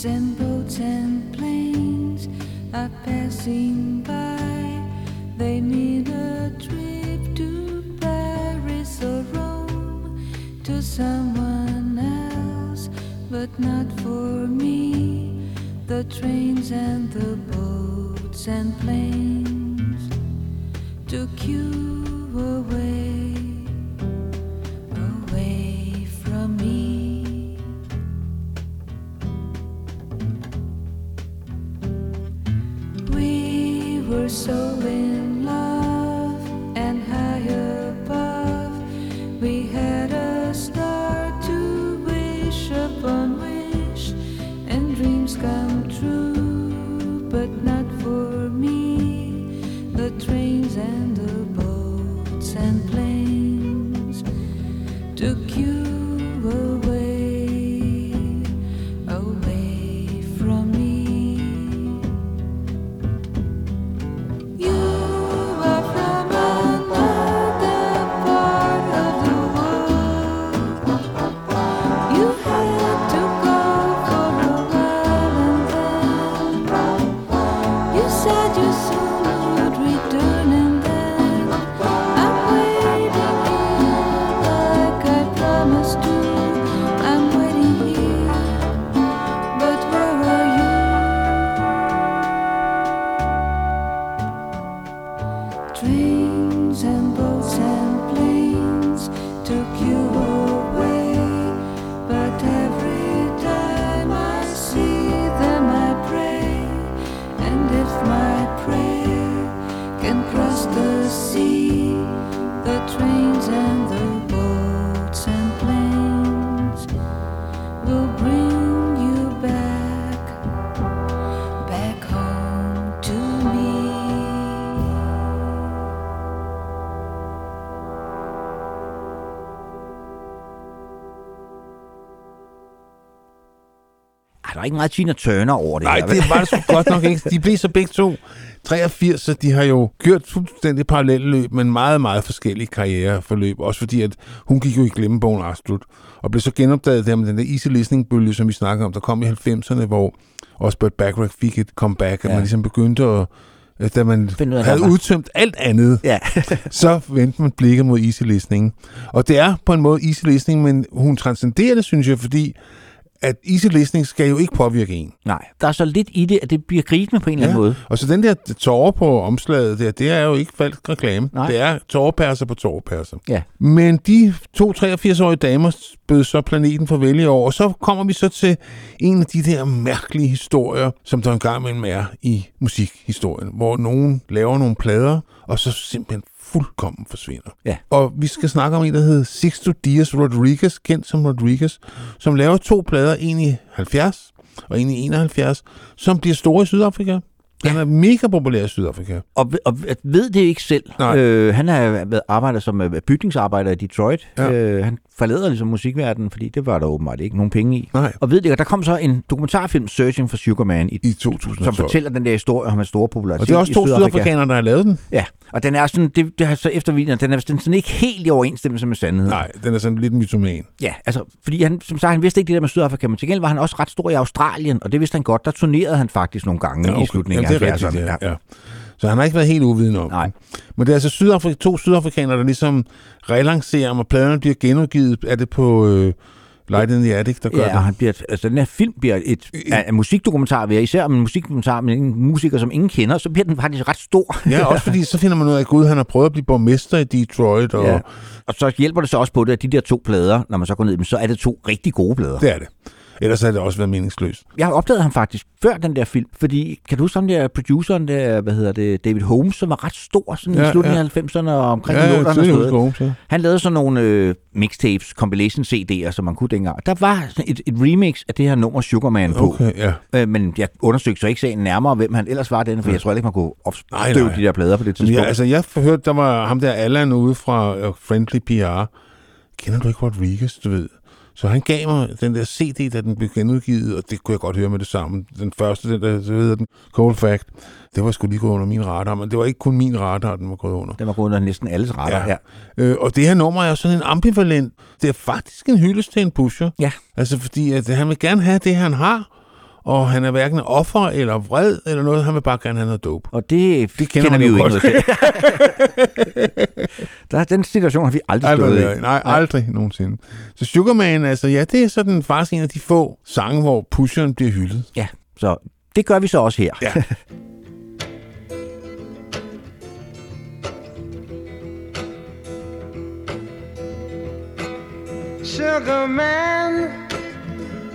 and boats and planes are passing by. They mean a trip to Paris or Rome to someone else, but not for me. The trains and the boats and planes took you away, away so in er ikke meget Tina Turner over det Nej, her. vel? det var det sgu godt nok ikke. De blev så begge to 83, så de har jo kørt fuldstændig parallelle løb, men meget, meget forskellige karriereforløb. Også fordi, at hun gik jo i glemmebogen absolut, og blev så genopdaget der med den der easy listening-bølge, som vi snakkede om, der kom i 90'erne, hvor også Burt Bacharach fik et comeback, at Ja. man ligesom begyndte at at da man ud af, havde var. udtømt alt andet, Ja. så vendte man blikket mod easy listening. Og det er på en måde easy listening, men hun transcenderer det, synes jeg, fordi at easy listening skal jo ikke påvirke en. Nej, der er så lidt i det, at det bliver grisende på en eller anden måde. Og så den der tårer på omslaget der, det er jo ikke falsk reklame. Nej. Det er tårerpærser på tårerpærser. Ja. Men de to 83-årige damer bød så planeten for vælge over, og så kommer vi så til en af de der mærkelige historier, som der engang imellem er i musikhistorien, hvor nogen laver nogle plader, og så simpelthen fuldkommen forsvinder. Ja. Og vi skal snakke om en, der hedder Sixto Diaz Rodriguez, kendt som Rodriguez, som laver to plader, en i 70 og en i 71, som bliver store i Sydafrika. Han er mega populær i Sydafrika. Og, og ved det ikke selv. Nej. Øh, han har været arbejder som øh, bygningsarbejder i Detroit. Ja. Øh, han forlader ligesom musikverdenen, fordi det var der åbenbart ikke nogen penge i. Nej. Og ved det ikke, der kom så en dokumentarfilm, Searching for Sugar Man, i, I som 2012. fortæller den der historie om hans store popularitet Og det er også to Sydafrika. sydafrikanere, der har lavet den. Ja, og den er sådan, det, det har så efterlignet, den er, den sådan ikke helt i overensstemmelse med sandheden. Nej, den er sådan lidt mytoman. Ja, altså, fordi han, som sagt, han vidste ikke det der med Sydafrika, men til gengæld var han også ret stor i Australien, og det vidste han godt. Der turnerede han faktisk nogle gange ja, i slutningen det er rigtigt, 70'erne. ja, ja. Så han har ikke været helt uviden om Nej. Men det er altså Sydafrika, to sydafrikanere, der ligesom relancerer, og pladerne bliver genudgivet. Er det på øh, Light in the Attic, der gør Ja, det? han bliver, altså den her film bliver et af, af musikdokumentar, vil jeg især om en musikdokumentar med en musiker, som ingen kender, så bliver den faktisk ret stor. Ja, også fordi så finder man ud af, at Gud, han har prøvet at blive borgmester i Detroit, og Ja. Og så hjælper det så også på det, at de der to plader, når man så går ned i dem, så er det to rigtig gode plader. det er det. Ellers har det også været meningsløst. Jeg har opdaget ham faktisk før den der film, fordi kan du huske ham der produceren der, hvad hedder det, David Holmes, som var ret stor sådan Ja, i slutningen ja. af 90'erne og omkring Ja, ja, ja, 0'erne og sådan så. Han lavede sådan nogle øh, mixtapes, compilation CD'er, som man kunne dengang. Der var sådan et, et remix af det her nummer Sugarman på. Okay, ja. Øh, men jeg undersøgte så ikke sagen nærmere, hvem han ellers var den, for jeg tror ikke, man kunne opstøve de der plader på det tidspunkt. ja, altså, jeg hørte, der var ham der Allan ude fra øh, Friendly PR. Kender du ikke Rodriguez, du ved? Så han gav mig den der CD, da den blev genudgivet, og det kunne jeg godt høre med det samme. Den første, den der, så hedder den Cold Fact, det var sgu lige gået under min radar, men det var ikke kun min radar, den var gået under. Den var gået under næsten alles retter. Ja. Ja. Øh, og det her nummer er sådan en ambivalent. Det er faktisk en hyldest til en pusher. Ja. Altså fordi, at han vil gerne have det, han har, og han er hverken offer eller vred eller noget. Han vil bare gerne have noget dope. Og det, Det kender man vi jo ikke noget til. Der, den situation har vi aldrig stået Aldrig, i. nej, aldrig nogensinde. Så Sugarman, altså ja, det er sådan faktisk en af de få sange, hvor pusheren bliver hyldet. Ja, så det gør vi så også her. Ja. Sugar man,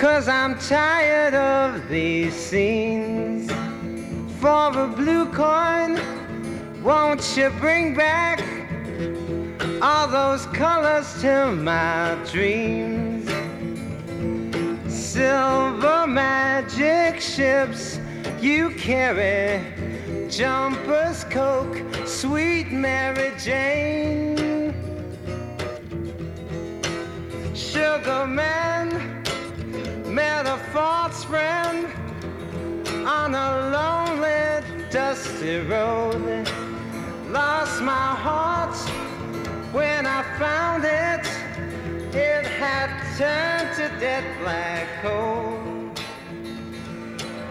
Cause I'm tired of these scenes. For a blue coin, won't you bring back all those colors to my dreams? Silver magic ships you carry, jumpers, coke, sweet Mary Jane. Sugar man met a false friend on a lonely, dusty road. Lost my heart when I found it. It had turned to dead black coal.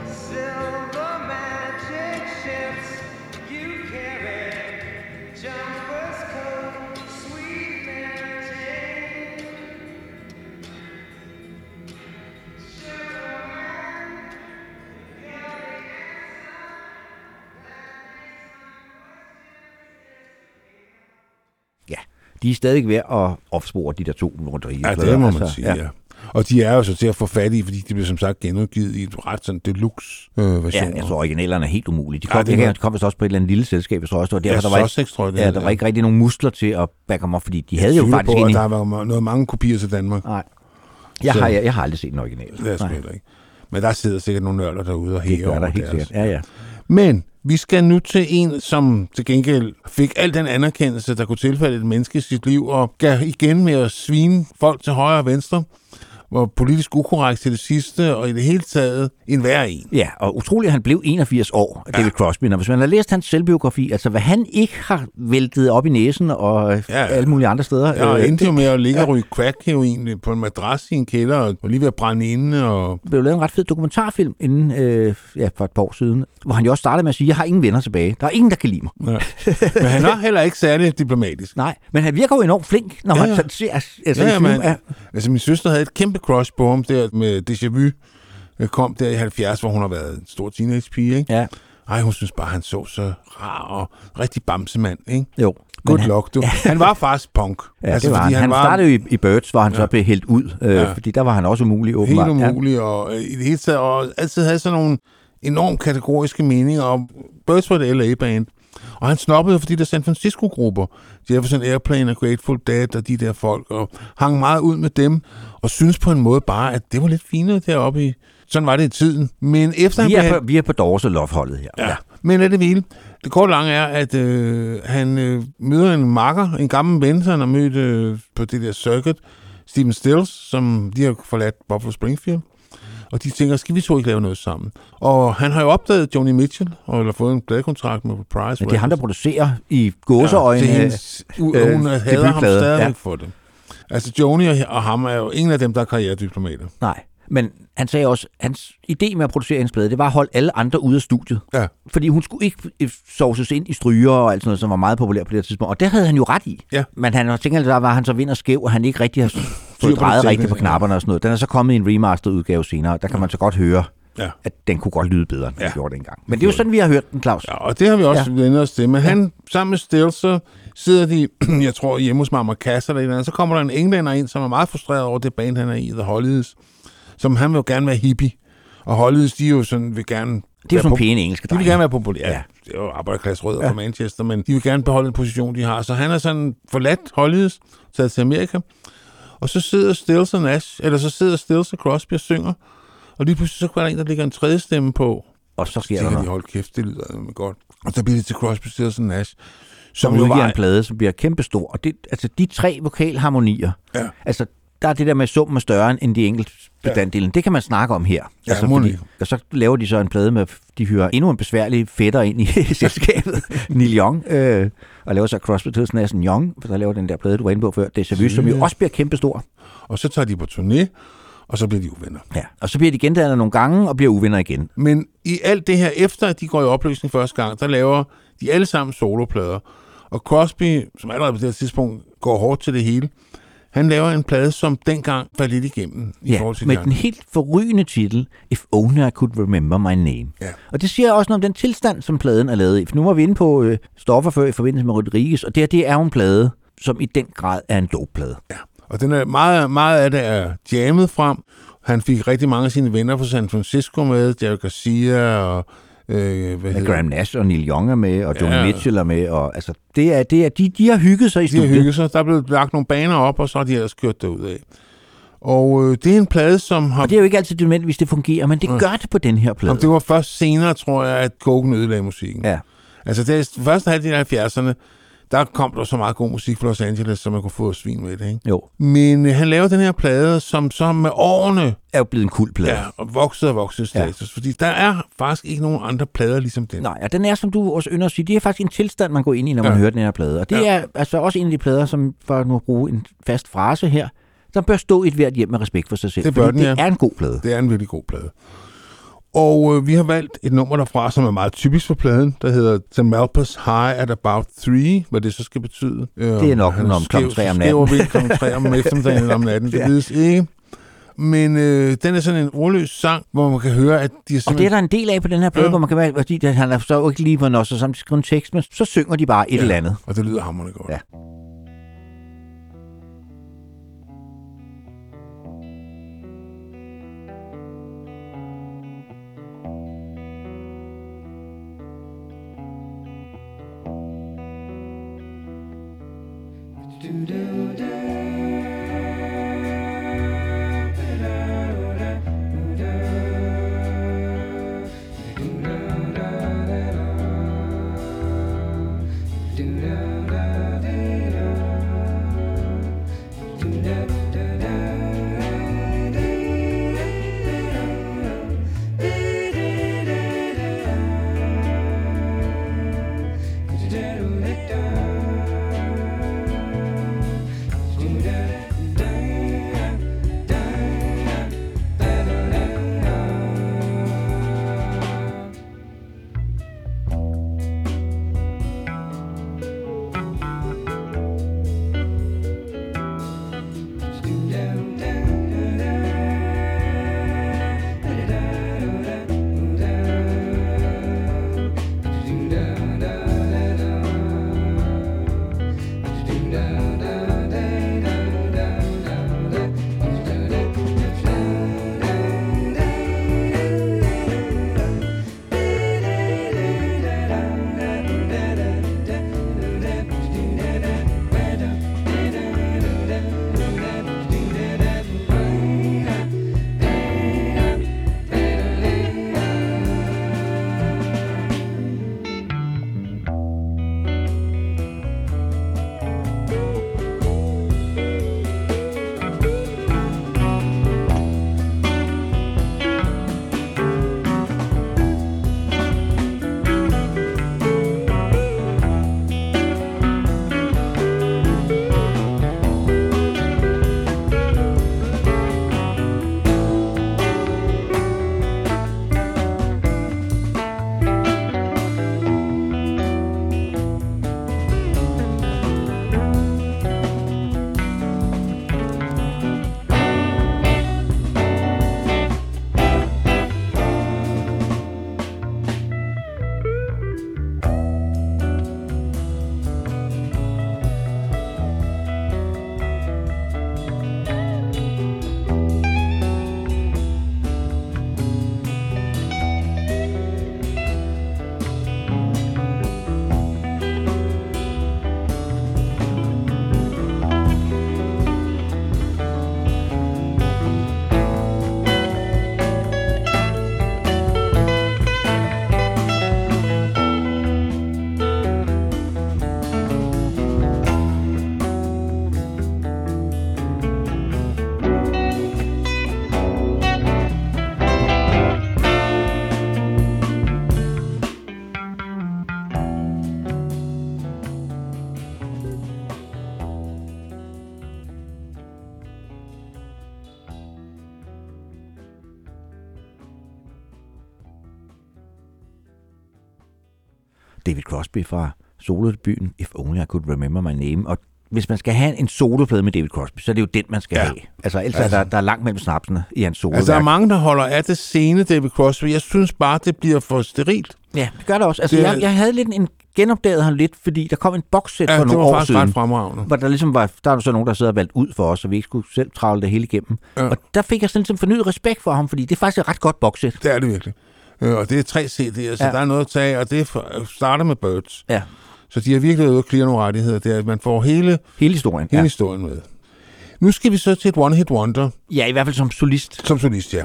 Silver magic ships you carry, jumpers, de er stadig ved at opspore de der to Rodriguez. Ja, det må man sige, ja. Og de er jo så til at få fat i, fordi de bliver som sagt genudgivet i et ret sådan deluxe øh, version. Ja, jeg tror, originalerne er helt umulige. De Ja, kom, det ja, var- de kom vist også på et eller andet lille selskab. Jeg tror også, det var Ja, derfor, der var Sussex, tror jeg, det ja, der var ja. ikke rigtig nogen muskler til at backe dem op, fordi de havde jo faktisk på, en... der var noget mange kopier til Danmark. Nej. Jeg Så- har, jeg, jeg har aldrig set den originale. Det er sgu ikke. Men der sidder sikkert nogle nørder derude og Det hæver gør der helt sikkert. Ja, ja. Men vi skal nu til en, som til gengæld fik al den anerkendelse, der kunne tilfælde et menneske i sit liv, og gav igen med at svine folk til højre og venstre, var politisk ukorrekt til det sidste, og i det hele taget en værre en. Ja, og utroligt, han blev 81 år, David Crosby. Og hvis man har læst hans selvbiografi, altså hvad han ikke har væltet op i næsen og ja, Ja. alle mulige andre steder. Ja, og øh, endte jo med at ligge og ryge crack-heroin på en madras i en kælder, og lige ved at brænde inde, og blev lavet en ret fed dokumentarfilm inden, øh, ja, for et par år siden, hvor han jo også startede med at sige, jeg har ingen venner tilbage. Der er ingen, der kan lide mig. Ja. Men han er heller ikke særlig diplomatisk. Nej, men han virker jo enormt flink, når Ja, man ja. sådan ser altså, Ja, ja, men, af- altså min søster havde et kæmpe crush på ham der med Déjà Vu. Det kom der i 70, hvor hun har været en stor teenagepige, ikke? Ja. Ej, hun synes bare, han så så rar og rigtig bamsemand, ikke? Jo. Good han- luck, du. Han var faktisk punk. Ja, altså, det var han. Han startede jo i, i Birds, hvor han ja. så blev hældt ud, øh, Ja. ja. fordi der var han også umulig, helt åbenbart. umulig, og øh, i det hele taget, og altid havde sådan nogle enormt kategoriske meninger om Birds var et LA-band. Og han snobbede, jo, fordi der er San Francisco-grupper. Jefferson Airplane og Grateful Dead og de der folk, og hang meget ud med dem, og synes på en måde bare, at det var lidt finere deroppe i... Sådan var det i tiden. Men efter Ja. Vi, han er på, vi er på Dorse Love-holdet her. Ja. Men er det vildt. Det korte lange er, at øh, han øh, møder en makker, en gammel ven, han har mødt øh, på det der circuit, Steven Stills, som de har forladt Buffalo Springfield. Og de tænker, skal vi to ikke lave noget sammen? Og han har jo opdaget Joni Mitchell, og har fået en pladekontrakt med Price. Men det er ham, der producerer i gåseøjne. Ja, hendes, u- hun øh, hader ham stadigvæk Ja. for det. Altså, Joni og, og ham er jo ingen af dem, der er karrierediplomater. Nej, men han sagde også, hans idé med at producere hendes plade, det var at holde alle andre ude af studiet. Ja. Fordi hun skulle ikke øh, sovses ind i stryger og alt sådan noget, som var meget populært på det tidspunkt. Og det havde han jo ret i. Ja. Men han tænkte, der var han så vind og skæv, og han ikke rigtig har fået drejet rigtigt på knapperne og sådan noget. Den er så kommet i en remastered udgave senere. Der kan man så godt høre, Ja. at den kunne godt lyde bedre, end den Ja. gjorde dengang. Men det er jo sådan, vi har hørt den, Claus. Ja, og det har vi også Ja. ja. vendt os til. Men han, sammen med Stills, så sidder de, jeg tror, hjemme hos Mamma Kass eller et eller andet. Så kommer der en englænder ind, som er meget frustreret over det band, han er i, The Hollies. Som han vil jo gerne være hippie. Og Hollies, de jo sådan, vil gerne... Det er jo sådan pæne engelske De vil drenge. gerne være populære. Ja. Ja. Det er jo arbejderklasse rødder ja. fra Manchester, men de vil gerne beholde den position, de har. Så han er sådan forladt Hollies, taget til Amerika. Og så sidder Stills og Nash, eller så sidder Stills og Crosby og synger. Og lige pludselig så kommer der en, der ligger en tredje stemme på. Og så sker der tænker de, noget. hold kæft, det lyder godt. Og så bliver det til Crosby, Stills og Nash. Som jo udgiver var- en plade, som bliver kæmpestor. Og det, altså de tre vokalharmonier, Ja. altså der er det der med summen er større end de enkelte bestanddelen. Det kan man snakke om her. Ja, altså, fordi, det. og så laver de så en plade med, de hyrer endnu en besværlig fætter ind i selskabet, Neil Young, øh, og laver så Crosby, Stills Nash Young, der laver den der plade, du var inde på før, Deja Vu, som jo også bliver kæmpestor. Og så tager de på turné, og så bliver de uvenner. Ja. Og så bliver de gendannet nogle gange og bliver uvenner igen. Men i alt det her, efter at de går i opløsning første gang, der laver de alle sammen soloplader. Og Crosby, som allerede på det tidspunkt går hårdt til det hele, han laver en plade, som dengang faldt lidt igennem i Ja, forhold til med de den helt forrygende titel, If Only I Could Remember My Name. Ja. Og det siger også noget om den tilstand, som pladen er lavet i. For nu var vi inde på øh, stoffer før i forbindelse med Rodriguez, og det her, det er jo en plade, som i den grad er en dopeplade. Ja. Og den er, meget, meget af det er jammet frem. Han fik rigtig mange af sine venner fra San Francisco med, Jerry Garcia og... Øh, hvad Graham Nash og Neil Young er med, og Joni Ja. Mitchell er med, og altså, det er, det er, de, de har hygget sig i De har studiet. hygget sig. Der er blevet lagt nogle baner op, og så har de ellers kørt derud af. Og øh, det er en plade, som har... Og det er jo ikke altid nødvendigvis, det fungerer, men det gør det på den her plade. Jamen, det var først senere, tror jeg, at Coken ødelagde musikken. Ja. Altså, det er første halvdel af 70'erne, der kom der så meget god musik fra Los Angeles, så man kunne få svin med det, ikke? Jo, Men øh, han laver den her plade, som så med årene er jo blevet en kul plade. ja, og voksede og voksede i status. Ja. Fordi der er faktisk ikke nogen andre plader ligesom den. Nej, og den er, som du også ynder at sige, det er faktisk en tilstand, man går ind i, når man Ja. hører den her plade. Og det Ja. er altså også en af de plader, som, for nu at bruge en fast frase her, der bør stå i et hvert hjem med respekt for sig selv. Det bør den, det ja. er en god plade. Det er en virkelig god plade. Og øh, vi har valgt et nummer derfra, som er meget typisk for pladen, der hedder The Malpas High at About 3, hvad det så skal betyde. Øh, Det er nok om klokken skæv- tre om skæver natten. vind klokken 3 om eftermiddagen eller om natten, det Ja. vides ikke. Men øh, den er sådan en ordløs sang, hvor man kan høre, at de er Og det er simpelthen... der en del af på den her plade, Ja. hvor man kan være, fordi det, han er så ikke lige, hvor også samtidig skriver en tekst, men så synger de bare et Ja. eller andet. Og det lyder hammerende godt. Ja. David Crosby fra solodebuten If Only I Could Remember My Name. Og hvis man skal have en soloplade med David Crosby, så er det jo den, man skal Ja. have. Altså, ellers altså, er der, der er langt mellem snapsene i hans solo. Altså, der er mange, der holder af det scene, David Crosby. Jeg synes bare, det bliver for sterilt. Ja, det gør det også. Altså, Det jeg, jeg havde lidt en genopdagede ham lidt, fordi der kom en boxset Ja, for nogle år siden. ret. Hvor der ligesom var, der var så nogen, der sidder og valgt ud for os, så vi ikke skulle selv travle det hele igennem. Ja. Og der fik jeg sådan ligesom fornyet respekt for ham, fordi det er faktisk et ret godt boxset. Det er det virkelig. Øh, Og det er tre CD'er, så Ja. der er noget at tage, og det er for- starter med Birds. Ja. Så de har virkelig været ude at nogle rettigheder. Det er, at man får hele, Hele historien. hele Ja. historien med. Nu skal vi så til et one-hit wonder, ja, i hvert fald som solist. som solist, ja.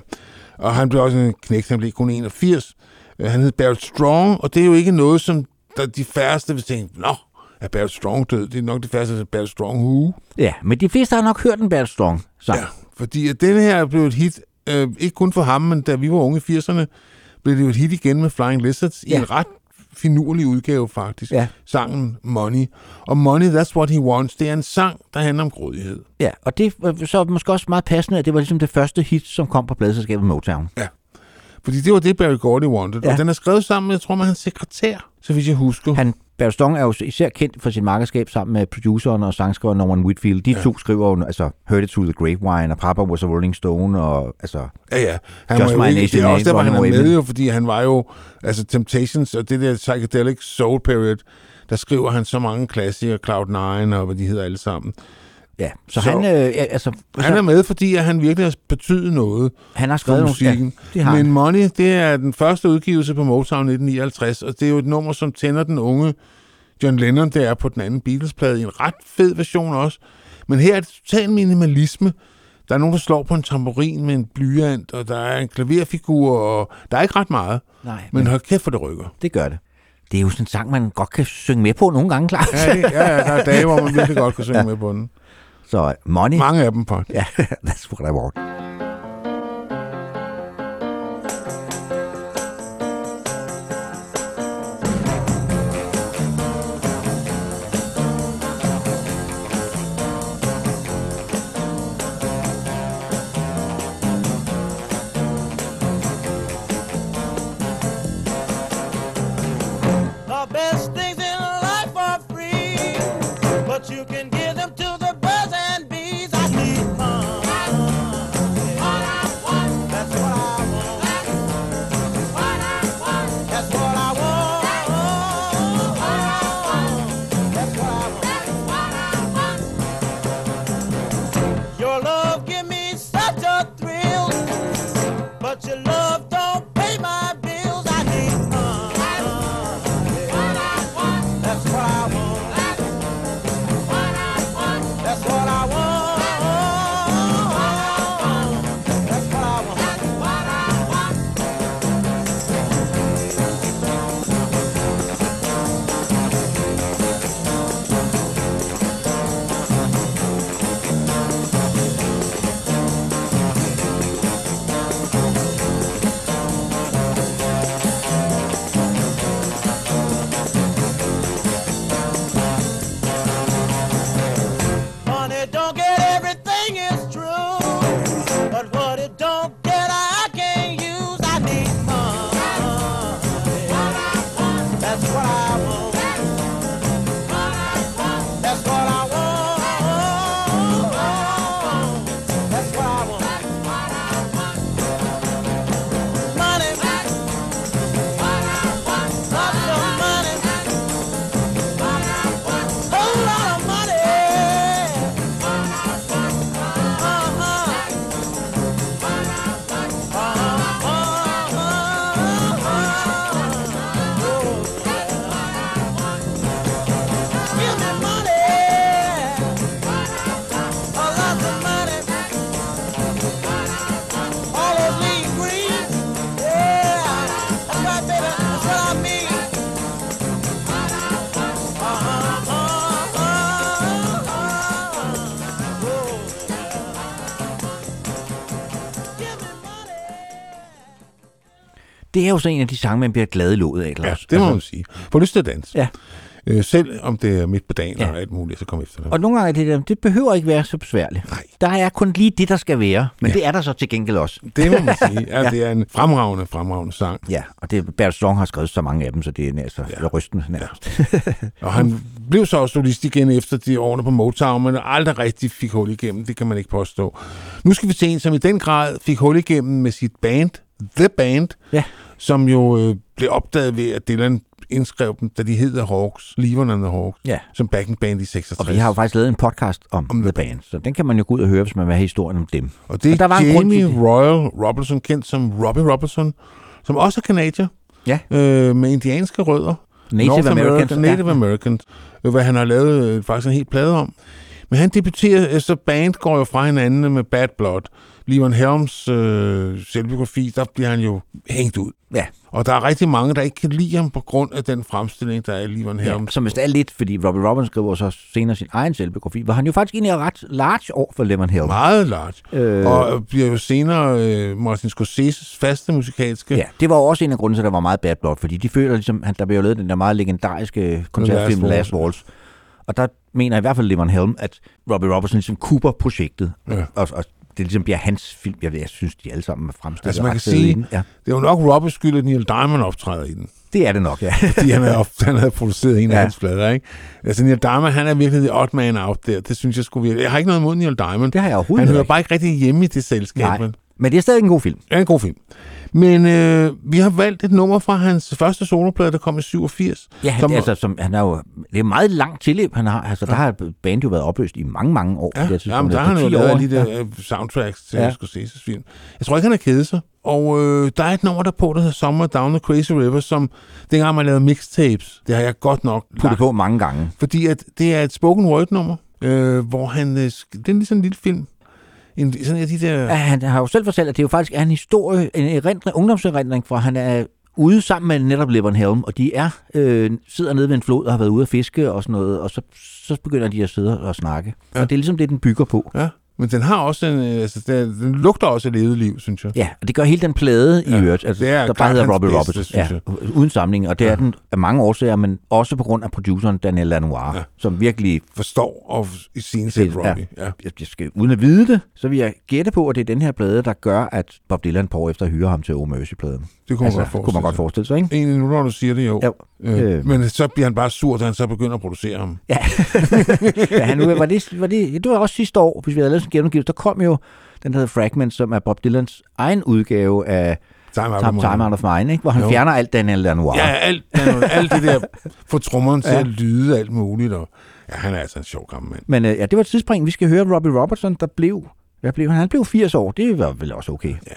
Og han blev også en knægt, han blev kun 81. Øh, Han hed Barrett Strong, og det er jo ikke noget, som der de færreste vil tænke, nå, er Barrett Strong død? Det er nok de færreste, der Barrett Strong who? Ja, men de fleste har nok hørt en Bad Strong sang. Ja, fordi at denne her blev et hit, øh, ikke kun for ham, men da vi var unge i 80'erne, blev det jo et hit igen med Flying Lizards i Ja. en ret finurlig udgave faktisk. Ja. Sangen Money. Og Money, That's What He Wants, det er en sang, der handler om grådighed. Ja, og det var så måske også meget passende, at det var ligesom det første hit, som kom på pladselskabet Motown. Fordi det var det, Barry Gordy wanted. Ja. Ja. Og den er skrevet sammen med, jeg tror, med hans sekretær, så vidt jeg husker. Han, Strong er jo især kendt for sit markedskab sammen med produceren og sangskriveren Norman Whitfield. De ja. to skriver jo, altså, Heard It Through the Grapevine, og Papa Was a Rolling Stone, og altså, Ja, ja. Han Just var jo My Nation det er også derfor, han Away med jo, fordi han var jo, altså Temptations og det der psychedelic soul period, der skriver han så mange klassikere, Cloud9 og hvad de hedder alle sammen. Ja. Så, Så- han, øh, ja, altså, Han er med, fordi at han virkelig har betydet noget han har for skrevet nogle... musikken. Ja, det har Men han. Money, det er den første udgivelse på Motown 1959, og det er jo et nummer, som tænder den unge John Lennon, der er på den anden Beatles-plade, i en ret fed version også. Men her er det total minimalisme. Der er nogen, der slår på en tamburin med en blyant, og der er en klaverfigur, og der er ikke ret meget. Nej, Men hold kæft, for det rykker. det gør det. Det er jo sådan en sang, man godt kan synge med på nogle gange, klart. Ja, det, ja, ja, der er dage, hvor man virkelig godt kan synge med på den. Så Money, Mange af dem på. ja, that's what I want. Det er jo så en af de sange, man bliver glad i låget af. Ja, Lars. det må Altså, man sige. Få lyst til at danse. Ja. Øh, selv om det er midt på dagen Ja. og alt muligt, så kom efter det. Og nogle gange er det der, det behøver ikke være så besværligt. Nej. Der er kun lige det, der skal være, men Ja. det er der så til gengæld også. Det må man sige. Ja, Ja. Det er en fremragende, fremragende sang. Ja, og det Bert Strong har skrevet så mange af dem, så det er nærmest Ja. ja. rystende nærmest. Og han blev så også solist igen efter de årene på Motown, men aldrig rigtig fik hul igennem. Det kan man ikke påstå. Nu skal vi til en, som i den grad fik hul igennem med sit band, The Band, Ja. som jo øh, blev opdaget ved, at Dylan indskrev dem, da de hed The Hawks, Leavon and the Hawks, Ja. som backing band i 66. Og vi har jo faktisk lavet en podcast om, om The Band, så den kan man jo gå ud og høre, hvis man vil have historien om dem. Og det er der var en Jamie det. Royal Robinson, kendt som Robbie Robinson, som også er kanadier, Ja. øh, med indianske rødder. Native North Americans, American, Native ja. Americans, øh, hvad han har lavet øh, faktisk en helt plade om. Men han debuterer, øh, så band går jo fra hinanden med Bad Blood. Leon Helms øh, selvbiografi, der bliver han jo hængt ud. Ja. Og der er rigtig mange, der ikke kan lide ham på grund af den fremstilling, der er i Leon Ja, Helms. som hvis det er lidt, fordi Robbie Roberts skriver så senere sin egen selvbiografi, hvor han jo faktisk egentlig er ret large over for Lemon Hill. Meget large. Øh, Og bliver jo senere øh, Martin Scorseses faste musikalske. Ja, det var også en af grunden til, at der var meget Bad Blood, fordi de føler ligesom, at der blev jo lavet den der meget legendariske koncertfilm Last Last Waltz. Og der mener i hvert fald Lemon Helm, at Robbie Robertson ligesom kuber projektet. Ja. Og, og det ligesom bliver hans film. Jeg, ved, jeg synes, de alle sammen er fremstillet. Altså man kan sige. Ja, det er jo nok Robbes skyld, at Neil Diamond optræder i den. det er det nok, ja. Fordi han havde, han havde produceret en af Ja. hans plader, ikke? Altså Neil Diamond, han er virkelig the odd man out der. Det synes jeg skulle virkelig. Jeg har ikke noget imod Neil Diamond. Det har jeg overhovedet Han hører ikke. bare ikke rigtig hjemme i det selskab. Nej, men det er stadig en god film. Det er en god film. Men øh, vi har valgt et nummer fra hans første soloplade, der kom i 87. Ja, han, som, altså, som, han er jo, det er meget langt tilløb, han har. Altså, der har bandet jo været opløst i mange, mange år. på det ja, tidspunkt. jamen, der har han jo 10 lavet ja. der øh, soundtracks til Ja. ja. Scorseses film. Jeg tror ikke, han har kædet sig. Og øh, der er et nummer der på, der hedder Summer Down the Crazy River, som dengang man lavede mixtapes, det har jeg godt nok Puttet på mange gange. Fordi at det er et spoken word nummer, øh, hvor han... Øh, det er ligesom en lille film. En, sådan af de der... Ja, han har jo selv fortalt, at det jo faktisk er en historie, en erindring, ungdomserindring, for han er ude sammen med netop Levon Helm, og de er øh, sidder nede ved en flod og har været ude at fiske og sådan noget, og så, så begynder de at sidde og snakke. Ja. Og det er ligesom det, den bygger på. Ja, men den har også en... øh, Altså, den, den lugter også af levet liv, synes jeg. Ja, og det gør hele den plade i Ja, øvrigt, altså, det er der bare hedder Robbie bedste, Roberts, synes ja, jeg. uden sammenligning, og det er den af mange årsager, men også på grund af produceren Daniel Lanois, ja. Ja. som virkelig Forstår og i sin set Robbie. Ja. jeg, jeg skal, uden at vide det, så vil jeg gætte på, at det er den her plade, der gør, at Bob Dylan på efter hyrer ham til Oh Mercy-pladen. Det kunne man godt kunne man forestille godt forestille sig, ikke? Egentlig nu, når du siger det, jo. Jo. Øh, Øh. Men så bliver han bare sur, da han så begynder at producere ham. Ja, ja han, var det, var det, det var også sidste år, hvis vi havde lavet sådan en genudgivelse, der kom jo den, der hedder Fragment, som er Bob Dylans egen udgave af Time Out, Time, Time Out of Mine, ikke? hvor han Jo. fjerner alt Daniel Lanois. Ja, alt, alt det der får trommeren til Ja. at lyde alt muligt. Og, ja, han er altså en sjov gammel mand. Men øh, ja, det var et tidsspring. Vi skal høre Robbie Robertson, der blev, hvad blev han? Han blev 80 år. Det var vel også okay. Ja.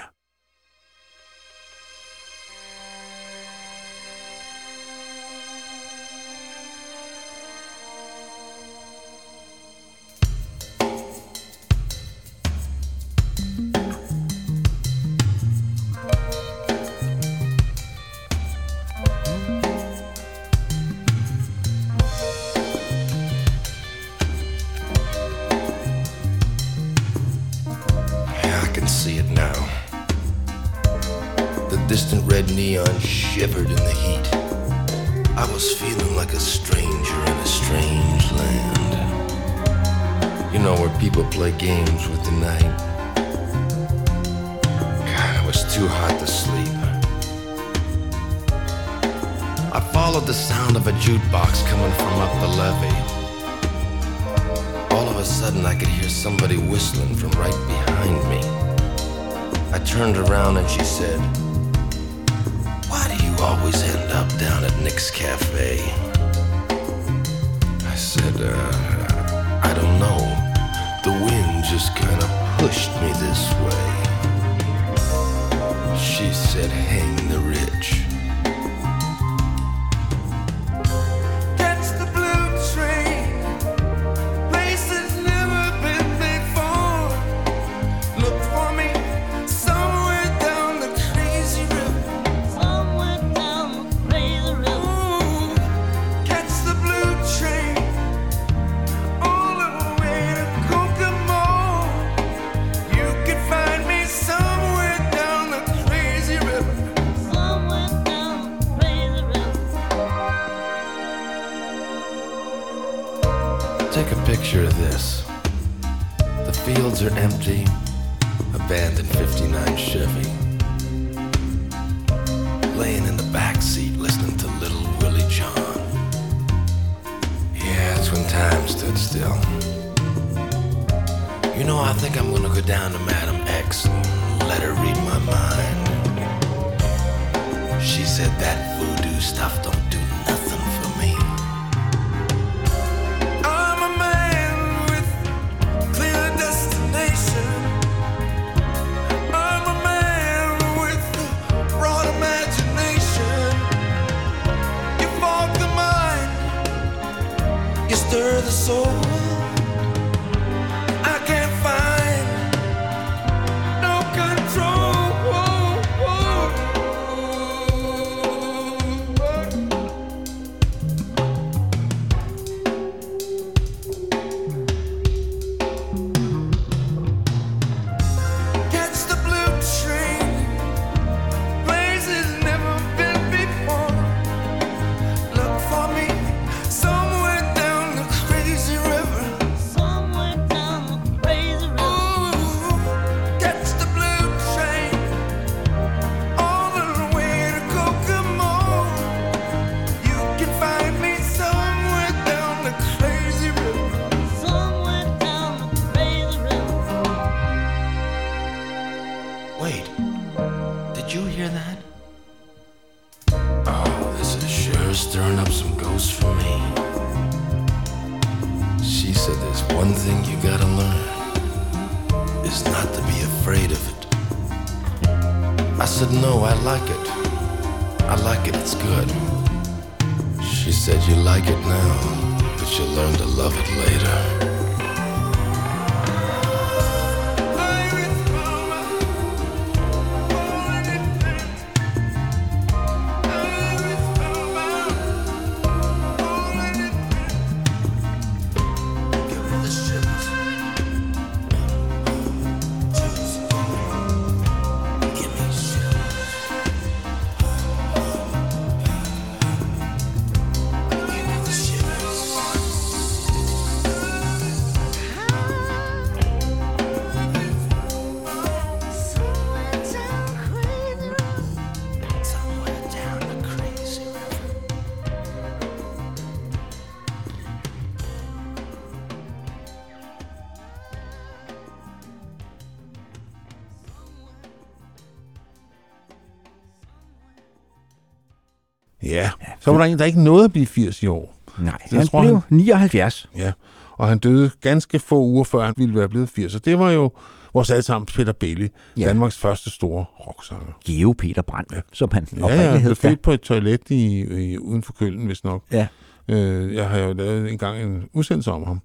Så var der en, der ikke nåede at blive 80 i år. Nej, Jeg han tror, blev han- 79. Ja, og han døde ganske få uger før han ville være blevet 80. Og det var jo vores allesammens Peter Bailey, Ja. ja. Danmarks første store rocksanger. Geo Peter Brandt, ja. som han Ja, ja, oprindeligt han hed. blev født på et toilet i, i, uden for Køln, hvis nok. Ja. Øh, jeg har jo lavet en gang en udsendelse om ham.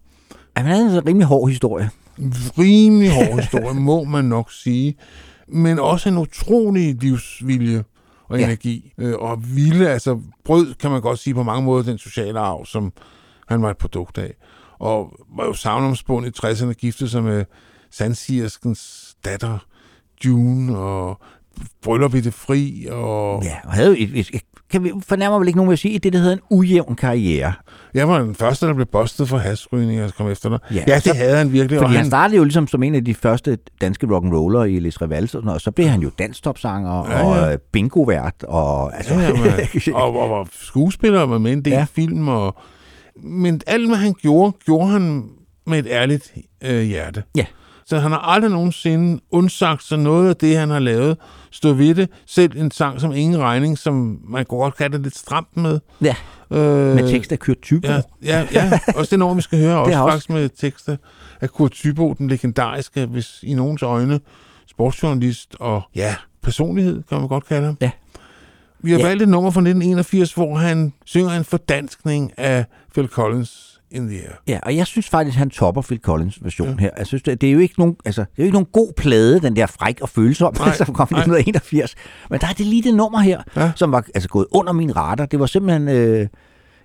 Ja, han havde en rimelig hård historie. Rimelig hård historie, må man nok sige. Men også en utrolig livsvilje og Ja. energi. Øh, og vilde, altså brød, kan man godt sige på mange måder, den sociale arv, som han var et produkt af. Og var jo savnomspundet i 60'erne, giftede sig med Sandsigerskens datter, June, og bryllup i det fri, og... Ja, og havde et, et, et kan vi fornærmer vel ikke nogen ved at sige, det der hedder en ujævn karriere. Jeg var den første, der blev bustet for hasrygning, og kom efter dig. Ja, Ja, det så- havde han virkelig. Fordi og han startede jo ligesom som en af de første danske rock'n'roller i Les Revals og sådan og så blev han jo danstopsanger Ja, ja, og øh, bingovært og altså... Ja, men, og, og, og skuespiller var med i en del ja. film. Og, men alt, hvad han gjorde, gjorde han med et ærligt øh, hjerte. Ja. Så han har aldrig nogensinde undsagt sig noget af det, han har lavet. Stå ved det. Selv en sang som Ingen Regning, som man kunne godt kalde det lidt stramt med. Ja, Øh, med tekst af Kurt Thybo. Ja, ja, ja. også det nummer, vi skal høre, også, også- faktisk med tekster af Kurt Thybo, den legendariske, hvis i nogens øjne, sportsjournalist og ja, personlighed, kan man godt kalde ham. Ja. Vi har ja. valgt et nummer fra 1981, hvor han synger en fordanskning af Phil Collins in the Air. Ja, og jeg synes faktisk, han topper Phil Collins version ja. her. Jeg synes, det, det er jo ikke nogen, altså, det er jo ikke nogen god plade, den der fræk og følsom, Nej, som kom i nej. 1981. Men der er det lige det nummer her, ja. Som var altså, gået under min radar. Det var simpelthen, øh,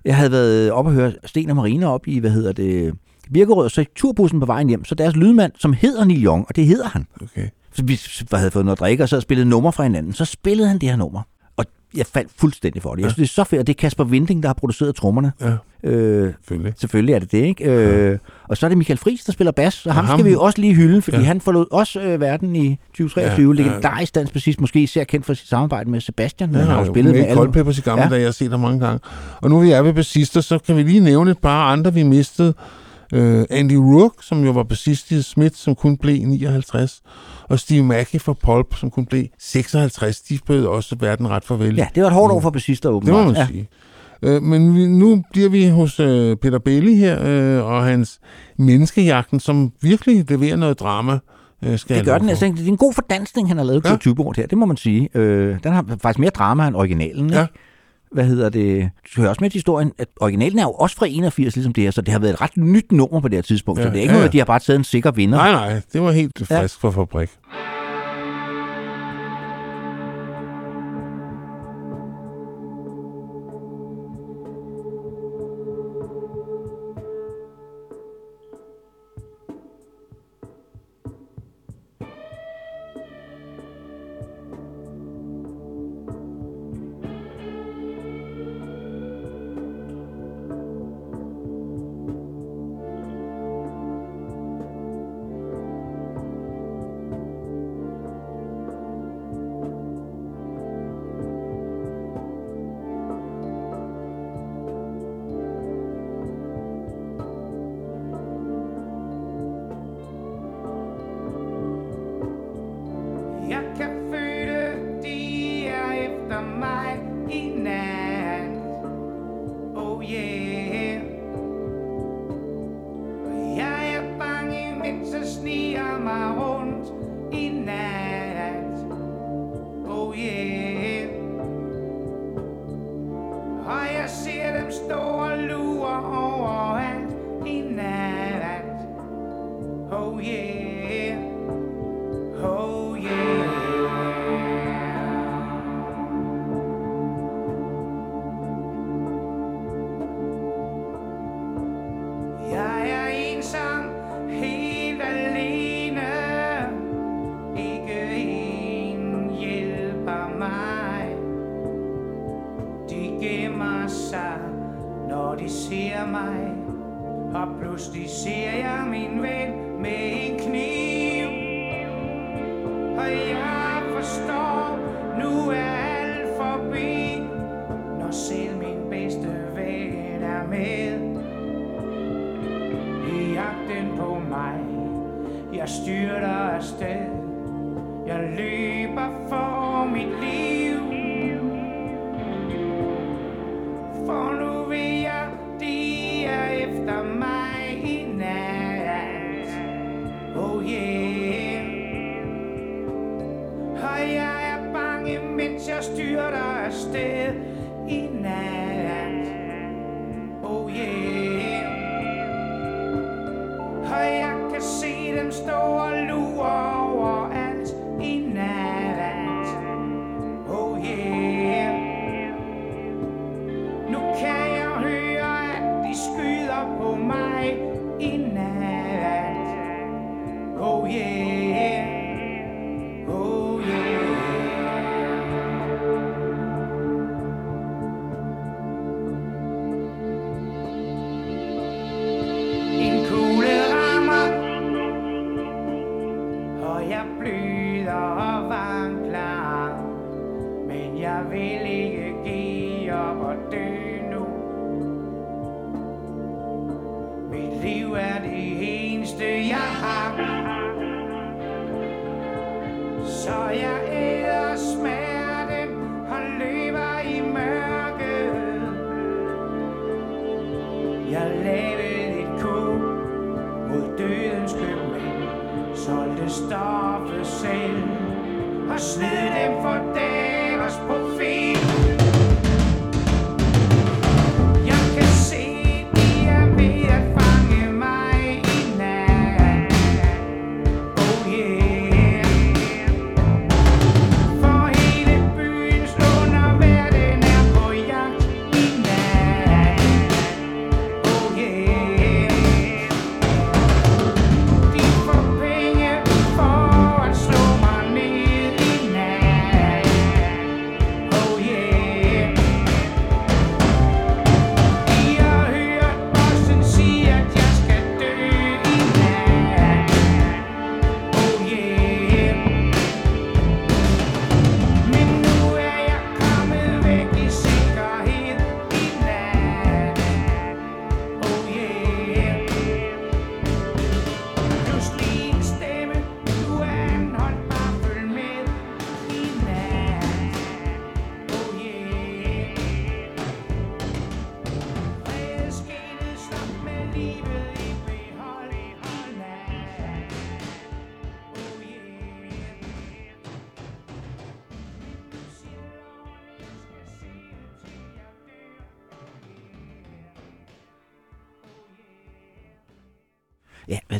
jeg havde været op og høre Sten og Marina op i, hvad hedder det, Birkerød, og så i turbussen på vejen hjem, så deres lydmand, som hedder Neil Young, og det hedder han. Okay. Så vi havde fået noget at drikke, og så havde spillet nummer fra hinanden. Så spillede han det her nummer. Og jeg faldt fuldstændig for det. Jeg synes, det er så fedt, og det er Kasper Vinding, der har produceret trommerne. Ja, Øh, selvfølgelig. Selvfølgelig er det det, ikke? Øh, og så er det Michael Friis, der spiller bas, og ham, ham- skal vi jo også lige hylde, fordi ja. Ja. han forlod også øh, verden i 2023. Ja, Ja, ja. Legendarisk dansk bassist, måske især kendt for sit samarbejde med Sebastian, Ja, han har jo spillet med alle. Coldpeppers i gamle Ja. ja. dage, jeg har set ham mange gange. Og nu vi er ved bassister, så kan vi lige nævne et par andre, vi mistede. Uh, Andy Rourke, som jo var bassist i Smith, som kun blev 59. Og Steve Mackey fra Pulp, som kun blev 56. De bød også verden ret farvel. Ja, det var et hårdt år for bassister, Det åbenbart. må man ja. sige. Øh, men vi, nu bliver vi hos øh, Peter Bailey her, øh, og hans menneskejagten, som virkelig leverer noget drama. Øh, skal Det gør den. Altså, det er en god fordansning, han har lavet, Ja. Kurt Thyboe her, det må man sige. Øh, den har faktisk mere drama end originalen, ikke? Ja. Ja, hvad hedder det, du hører også med til historien, at originalen er jo også fra 81, ligesom det her, så det har været et ret nyt nummer på det her tidspunkt, ja, så det er ikke ja, noget, at de har bare taget en sikker vinder. Nej, nej, det var helt frisk ja. fra fabrik.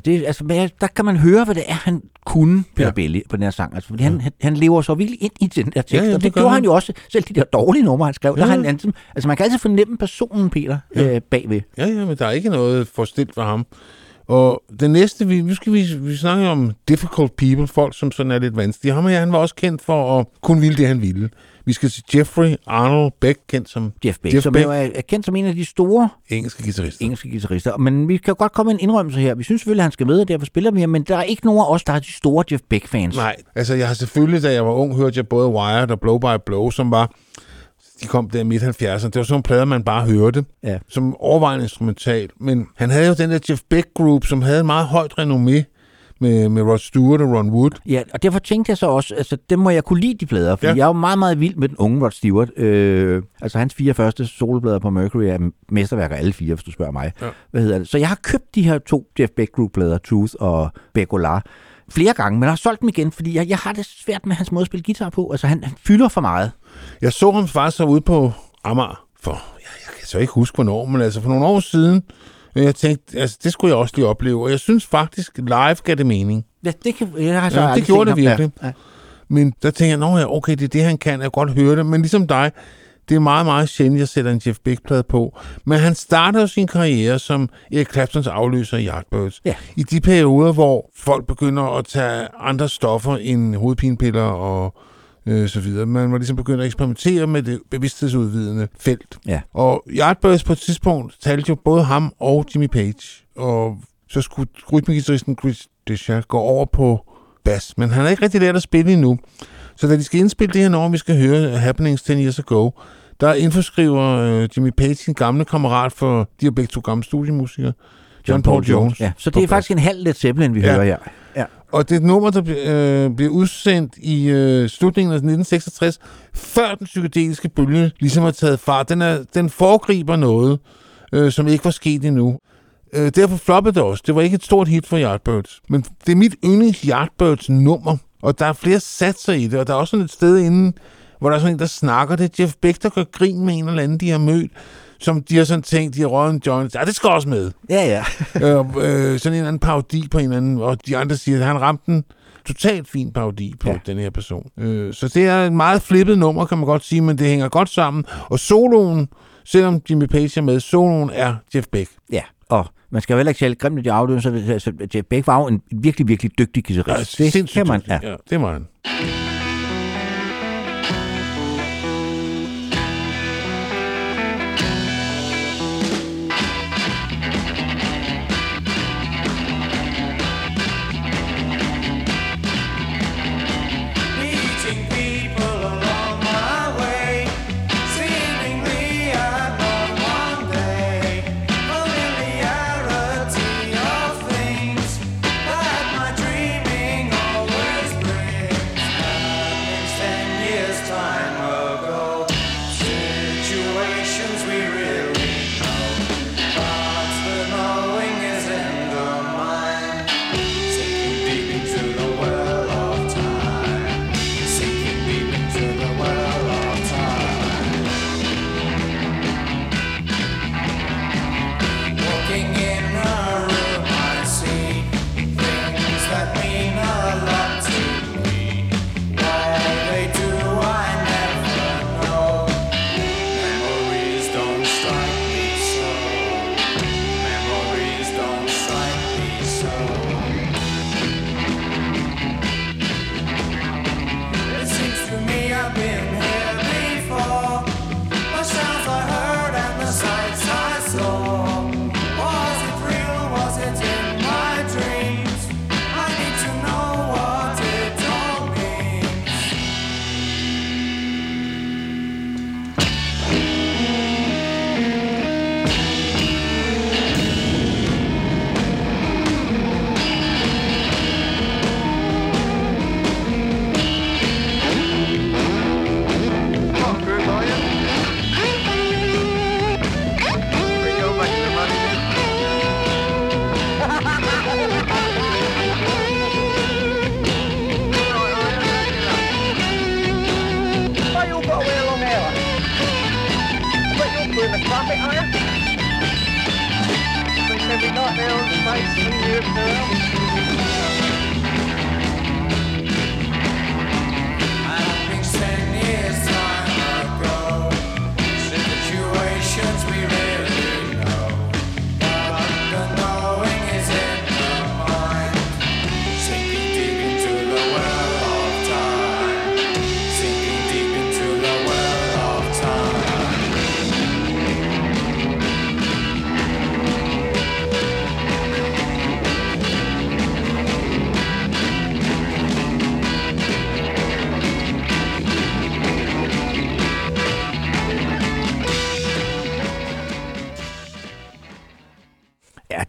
Det, altså, men der kan man høre, hvad det er, han kunne, Peter Ja. ja. Belli, på den her sang. Altså, fordi han, han, han lever så virkelig ind i den der tekst, Ja, ja, og det det gør gjorde han. han jo også, selv de der dårlige numre, han skrev. Ja. Der Ja. har han, han, altså, man kan altid fornemme personen, Peter, ja. øh, bagved. Ja, ja, men der er ikke noget forstilt for ham. Og det næste, vi, nu skal vi, vi snakke om difficult people, folk som sådan er lidt vanskelige. Ham jeg, han var også kendt for at kun ville det, han ville. Vi skal til Jeffrey Arnold Beck, kendt som Jeff Beck, Jeff som Beck. jo er, kendt som en af de store engelske guitarist. engelske guitarister. Men vi kan godt komme en indrømmelse her. Vi synes selvfølgelig, at han skal med, og derfor spiller vi her, men der er ikke nogen af os, der er de store Jeff Beck-fans. Nej, altså jeg har selvfølgelig, da jeg var ung, hørte jeg både Wired og Blow by Blow, som var, de kom der i midt 70'erne. Det var sådan nogle plader, man bare hørte, Ja. som overvejende instrumental. Men han havde jo den der Jeff Beck Group, som havde en meget højt renommé med, med Rod Stewart og Ron Wood. Ja, og derfor tænkte jeg så også, altså dem må jeg kunne lide de plader, for ja. jeg er jo meget, meget vild med den unge Rod Stewart. Øh, altså hans fire første soloplader på Mercury er mesterværker alle fire, hvis du spørger mig. Ja. Hvad hedder det? Så jeg har købt de her to Jeff Beck Group plader, Truth og Begolar, flere gange, men jeg har solgt dem igen, fordi jeg, jeg har det svært med hans måde at spille guitar på. Altså han, han fylder for meget. Jeg så ham faktisk ude på Amager for, ja, jeg kan så ikke huske hvornår, men altså for nogle år siden. Jeg tænkte, altså det skulle jeg også lige opleve. Og jeg synes faktisk, live gav det mening. Ja, det, kan, jeg har så Ja, det gjorde det virkelig. Ja, ja. Men der tænker jeg, nå ja, okay, det er det, han kan. Jeg kan godt høre det. Men ligesom dig, det er meget, meget sjældent, jeg sætter en Jeff Beck-plade på. Men han startede jo sin karriere som Eric Claptons afløser i Yardbirds. Ja. I de perioder, hvor folk begynder at tage andre stoffer end hovedpinepiller og øh, så videre. Man var ligesom begyndt at eksperimentere med det bevidsthedsudvidende felt. Ja. Og Yardbirds på et tidspunkt talte jo både ham og Jimmy Page. Og så skulle rytmegitarristen Chris Desha gå over på bas. Men han har ikke rigtig lært at spille endnu. Så da de skal indspille det her nummer, vi skal høre Happenings 10 Years Ago, der infoskriver øh, Jimmy Page sin gamle kammerat for de er begge to gamle studiemusikere, John Paul Jones. Ja, så det er faktisk en halv Led Zeppelin, vi Ja. hører her. Ja. Og det er et nummer, der øh, bliver udsendt i øh, slutningen af 1966, før den psykedeliske bølge ligesom har taget fart. Den, er, den foregriber noget, øh, som ikke var sket endnu. Øh, derfor floppede det også. Det var ikke et stort hit for Yardbirds. Men det er mit yndlings Yardbirds nummer, og der er flere satser i det, og der er også sådan et sted inde, hvor der er sådan en, der snakker. Det Jeff Beck, der gør grin med en eller anden, de har mødt, som de har sådan tænkt, de har røget en joint. Ja, det skal også med Ja, ja. øh, øh, sådan en anden parodi på en anden, og de andre siger, at han ramte en totalt fin parodi på ja. Ja. den her person. Øh, så det er et meget flippet nummer, kan man godt sige, men det hænger godt sammen. Og soloen, selvom Jimmy Page er med, soloen er Jeff Beck. Ja, og man skal jo heller ikke tale grimt de afdøde, så, Jeff Beck var jo en virkelig, virkelig dygtig guitarist. det sindssygt kan man, ja. ja. det må han.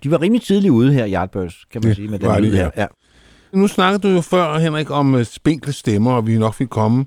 De var rimelig tidligt ude her, Yardbirds, kan man Det sige, med den lyd her. ja. Ja. Nu snakkede du jo før, Henrik, om uh, spinkle stemmer, og vi nok vil komme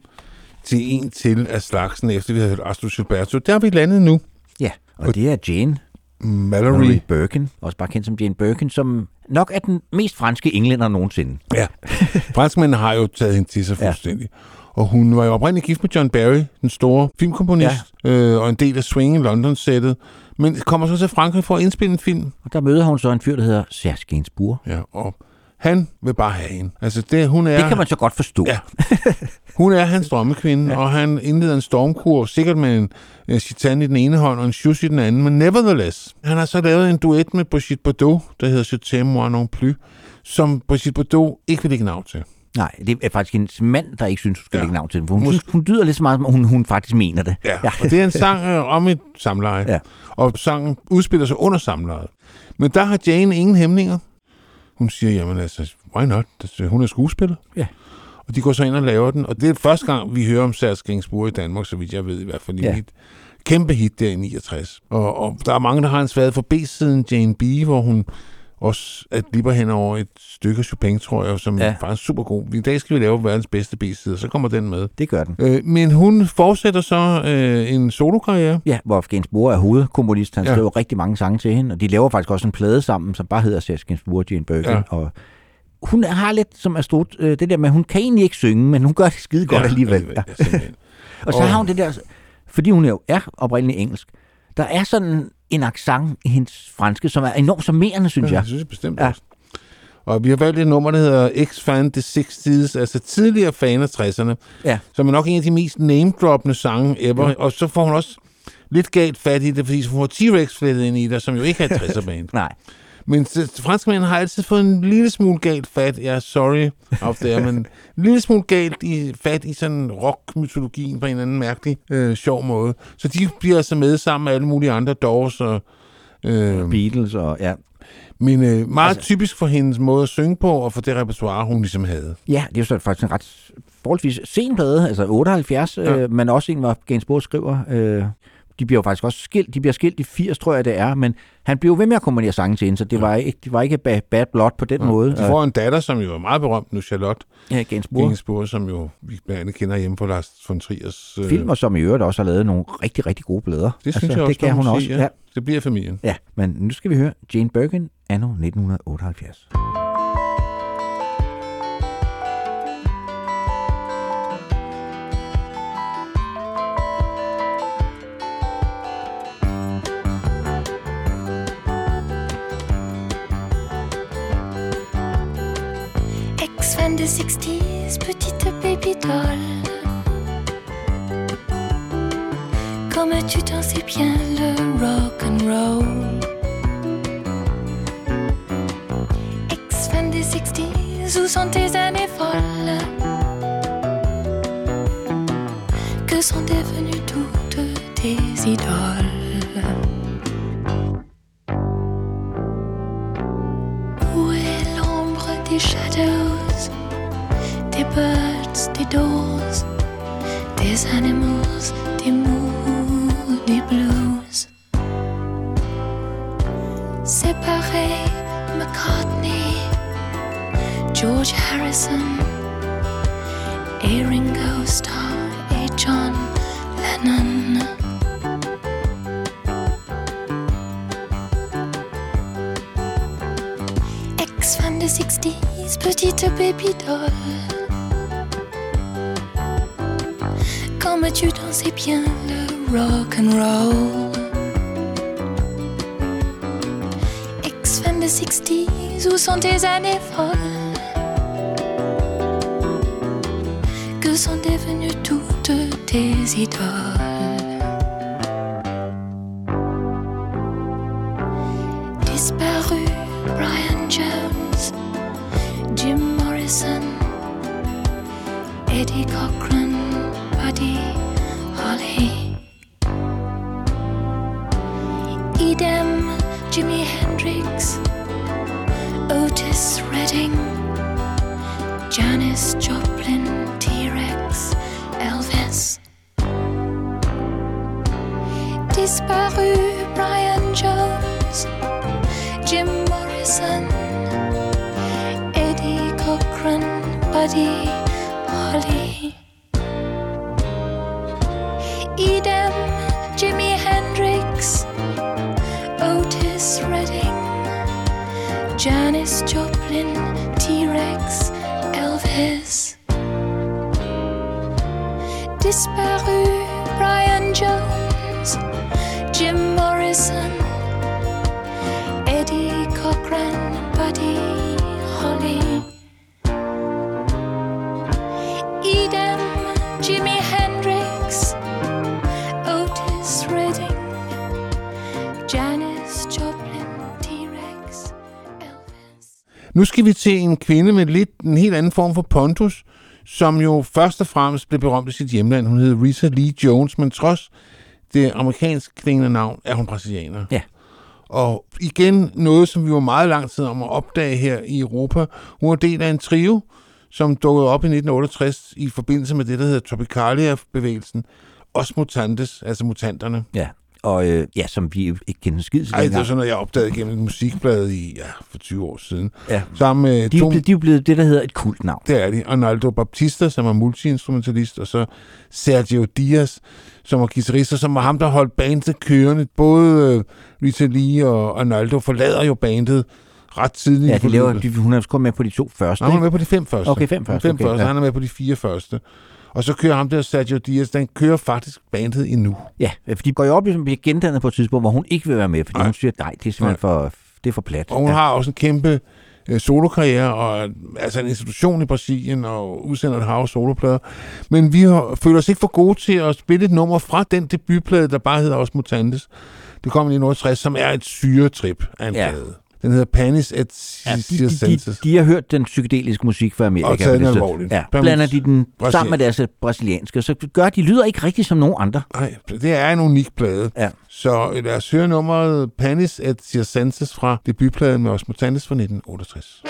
til en til af slagsen, efter vi havde hørt Astrid Gilberto. Der er vi landet nu. ja, og det er Jane Mallory. Mallory Birkin, også bare kendt som Jane Birkin, som nok er den mest franske englænder nogensinde. Ja. Franskmændene har jo taget hende til sig Ja. fuldstændig. Og hun var jo oprindeligt gift med John Barry, den store filmkomponist, ja. øh, og en del af Swing i London-sættet. Men kommer så til Frankrig for at indspille en film. Og der møder hun så en fyr, der hedder Serge Gainsbourg. Ja, og han vil bare have hende. Altså, det, hun er, Det kan man så godt forstå. Ja. Hun er hans drømmekvinde, ja. og han indleder en stormkur, sikkert med en, en chitan i den ene hånd og en shoes i den anden, men nevertheless. Han har så lavet en duet med Brigitte Bardot, der hedder Je t'aime moi non plus, som Brigitte Bardot ikke vil lægge navn til. Nej, det er faktisk hendes mand, der ikke synes, hun skal Ja. ja. lægge navn til den. For hun, synes, hun dyder lidt så meget, som hun, hun faktisk mener det. Ja, og det er en sang øh, om et samleje. Ja. Og sangen udspiller sig under samlejet. Men der har Jane ingen hæmninger. Hun siger, jamen altså, why not? Altså, Hun er skuespiller. Ja. Og de går så ind og laver den. Og det er første gang, vi hører om Serge Gainsbourg i Danmark, så vidt jeg ved i hvert fald. Ja. Ja. Et kæmpe hit der i 69. Og, og der er mange, der har en svag for B-siden Jane B., hvor hun også at lipper hen over et stykke Chopin, tror jeg, som Ja. ja. faktisk er super god. I dag skal vi lave verdens bedste B-side, så kommer den med. Det gør den. Øh, men hun fortsætter så øh, en solokarriere. Ja, hvor Gainsbourg er hovedkomponist. Han Ja. ja. skriver rigtig mange sange til hende, og de laver faktisk også en plade sammen, som bare hedder Gainsbourg og Jane Birkin. Ja. Ja. Og hun har lidt som er stort, øh, det der med, hun kan egentlig ikke synge, men hun gør det skide godt alligevel. Ja. Ja, simpelthen. Og så har hun det der, fordi hun jo er oprindeligt engelsk, der er sådan en accent i hendes franske, som er enormt charmerende, synes Ja, jeg. det synes jeg bestemt Ja. også. Og vi har valgt et nummer, der hedder X-Fan The 60's, altså tidligere fan af 60'erne, Ja. som er nok en af de mest name-droppende sange ever. Ja. Og så får hun også lidt galt fat i det, fordi hun får T-Rex flettet ind i det, som jo ikke er et 60'er band. Nej. Men franskmændene har altid fået en lille smule galt fat, ja, sorry out there, men en lille smule galt i, fat i sådan rock-mytologien på en eller anden mærkelig, øh, sjov måde. Så de bliver altså med sammen med alle mulige andre Doors og... Øh, Beatles og ja. men øh, meget altså, typisk for hendes måde at synge på, og for det repertoire, hun ligesom havde. Ja, det er jo så faktisk en ret forholdsvis sen plade, altså 78, ja. Ja. øh, men også en, hvor Gainsbourg skriver. Øh, de bliver jo faktisk også skilt. De bliver skilt i 80, tror jeg det er, men han blev ved med at komponere sange til hende, så det, ja. var, ikke, det var ikke bad, bad blood på den ja. måde. De får en datter, som jo er meget berømt nu, Charlotte ja, Gainsbourg. Gainsbourg, som jo vi blandt andet kender hjemme på Lars von Triers... Øh, Filmer, som i øvrigt også har lavet nogle rigtig, rigtig gode plader. Det synes jeg også, det kan må hun også. sige, Ja. Det bliver familien. ja, men nu skal vi høre Jane Birkin, anno 1978. Ex-fan des 60s, petite baby doll. Comme tu t'en sais bien le rock and roll. Ex-fan des 60s, où sont tes années folles? Que sont devenues toutes tes idoles? Où est l'ombre des shadows, des birds, des doors, des animals, des moody blues? Séparés, McCartney, George Harrison, et Ringo Starr et John Lennon. Ex-fan des 60s, petite baby doll. Comme tu dansais bien le rock and roll. the 60s, où sont tes années folles? Que sont devenues toutes tes idoles? Disparu Brian Jones, Jim Morrison, Eddie Cochran, Eddie Cochran, Buddy Holly. Idem, Jimi Hendrix, Otis Redding, Janis Joplin, T-Rex, Elvis. Disparu Nu skal vi til en kvinde med lidt en helt anden form for pontus, som jo først og fremmest blev berømt i sit hjemland. Hun hed Rita Lee Jones, men trods det amerikansk klingende navn, er hun brasilianer. Ja. Og igen noget, som vi var meget lang tid om at opdage her i Europa. Hun var del af en trio, som dukkede op i 1968 i forbindelse med det, der hedder Tropicalia-bevægelsen. Os mutantes, altså mutanterne. Ja, og øh, ja, som vi ikke kender skid til Ej, det er sådan noget, jeg opdagede gennem et musikblad i, ja, for 20 år siden. Ja. Sammen med De er, to... blevet, de er blevet det, der hedder et kultnavn. Det er de. Arnaldo Baptista, som er multiinstrumentalist, og så Sergio Diaz, som var guitarist, og som var ham, der holdt bandet kørende. Både øh, Rita Lee og Arnaldo forlader jo bandet ret tidligt. Ja, de laver, de, hun er kun med på de to første. Nej, han er med på de fem første. Okay, fem første. Fem okay, første. ja. Han er med på de fire første. Og så kører ham der Sergio Diaz, den kører faktisk bandet endnu. Ja, for de går jo op, ligesom bliver gendannet på et tidspunkt, hvor hun ikke vil være med, fordi Nej. hun siger, nej, det er simpelthen for, det er for plat. Og hun ja. har også en kæmpe øh, solokarriere, og altså en institution i Brasilien, og udsender et hav soloplader. Men vi har, føler os ikke for gode til at spille et nummer fra den debutplade, der bare hedder Os Mutantes. Det kom i 1960, som er et syretrip af en ja. plade. Den hedder Panis et Ja, de, de, de, de har hørt den psykedeliske musik fra Amerika. Og taget den alvorligt. Ja, blander de den Brasilien. sammen med deres øh, brasilianske, så gør de lyder ikke rigtig som nogen andre. Nej, det er en unik plade. Ja. Så lad os høre nummeret Panis et Circenses fra debutpladen med Os Mutantes fra 1968.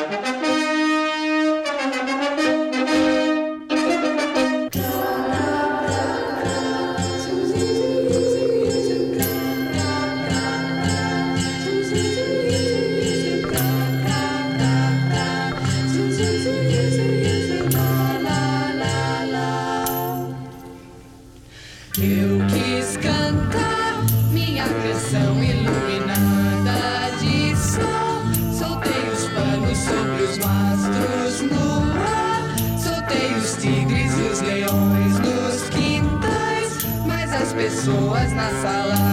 Pessoas na sala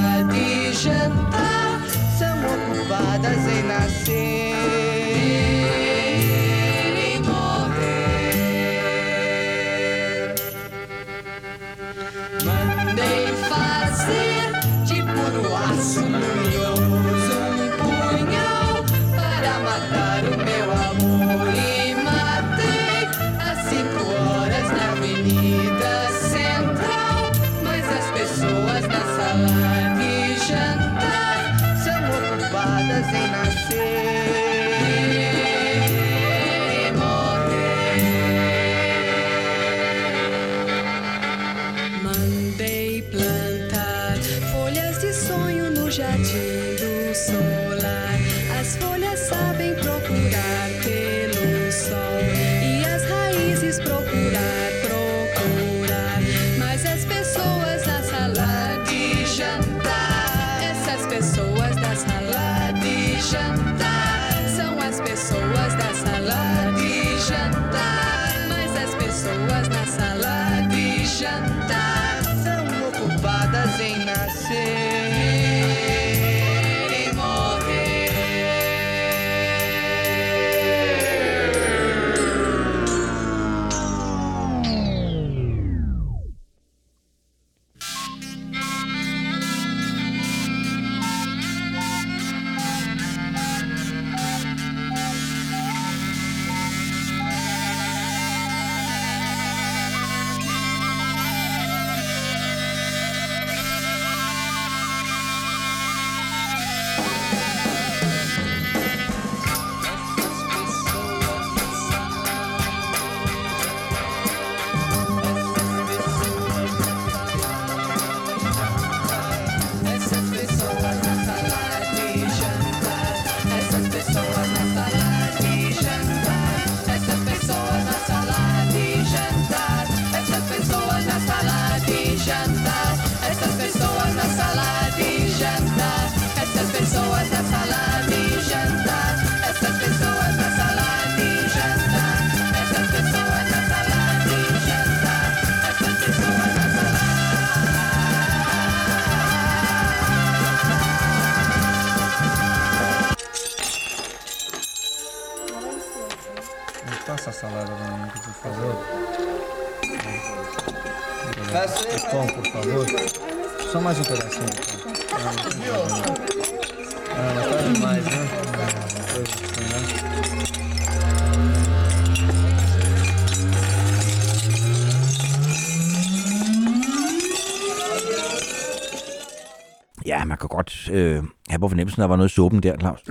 der var noget suppen der, Claus.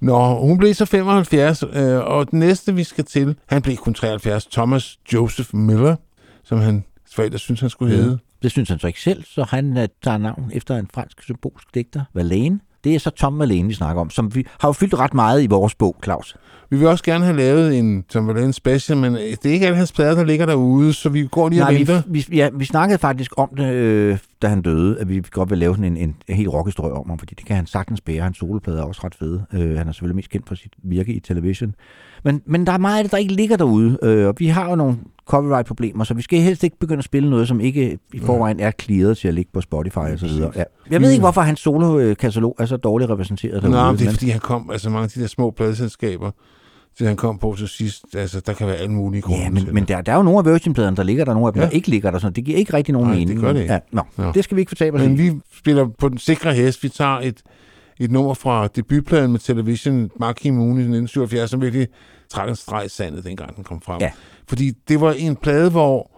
Nå, hun blev så 75, øh, og den næste, vi skal til, han blev kun 73, Thomas Joseph Miller, som han forældre synes, han skulle hedde. Det synes han så ikke selv, så han uh, tager navn efter en fransk symbolsk digter, Verlaine. Det er så Tom Verlaine, vi snakker om, som vi har jo fyldt ret meget i vores bog, Claus. Vi vil også gerne have lavet en Tom Verlaine special, men det er ikke alle hans plader, der ligger derude, så vi går lige og Nej, venter. vi, vi, ja, vi snakkede faktisk om det, øh, da han døde, at vi godt vil lave sådan en, en, en helt rockhistorie om ham, fordi det kan han sagtens bære. Hans soloplade er også ret fede. Øh, han er selvfølgelig mest kendt for sit virke i television. Men, men der er meget af det, der ikke ligger derude, øh, og vi har jo nogle copyright-problemer, så vi skal helst ikke begynde at spille noget, som ikke i forvejen er clearet til at ligge på Spotify og så videre. Ja. Jeg ved ikke, hvorfor hans solo-katalog er så dårligt repræsenteret derude. Nej, men det er fordi, han kom, altså mange af de der små pladeselskaber, det han kom på til sidst, altså der kan være alle mulige grunde Ja, men, men der, der er jo nogle af Virgin-pladerne, der ligger der, nogle af dem, Ja. der ikke ligger der. Så det giver ikke rigtig nogen Nej, mening. det gør det ikke. Ja, nå, Nå. det skal vi ikke fortabe os Men vi spiller på den sikre hest. Vi tager et, et nummer fra debutpladen med Television, Marquis Moon i 1977, som virkelig streg i sandet, dengang den kom frem. Ja. Fordi det var en plade, hvor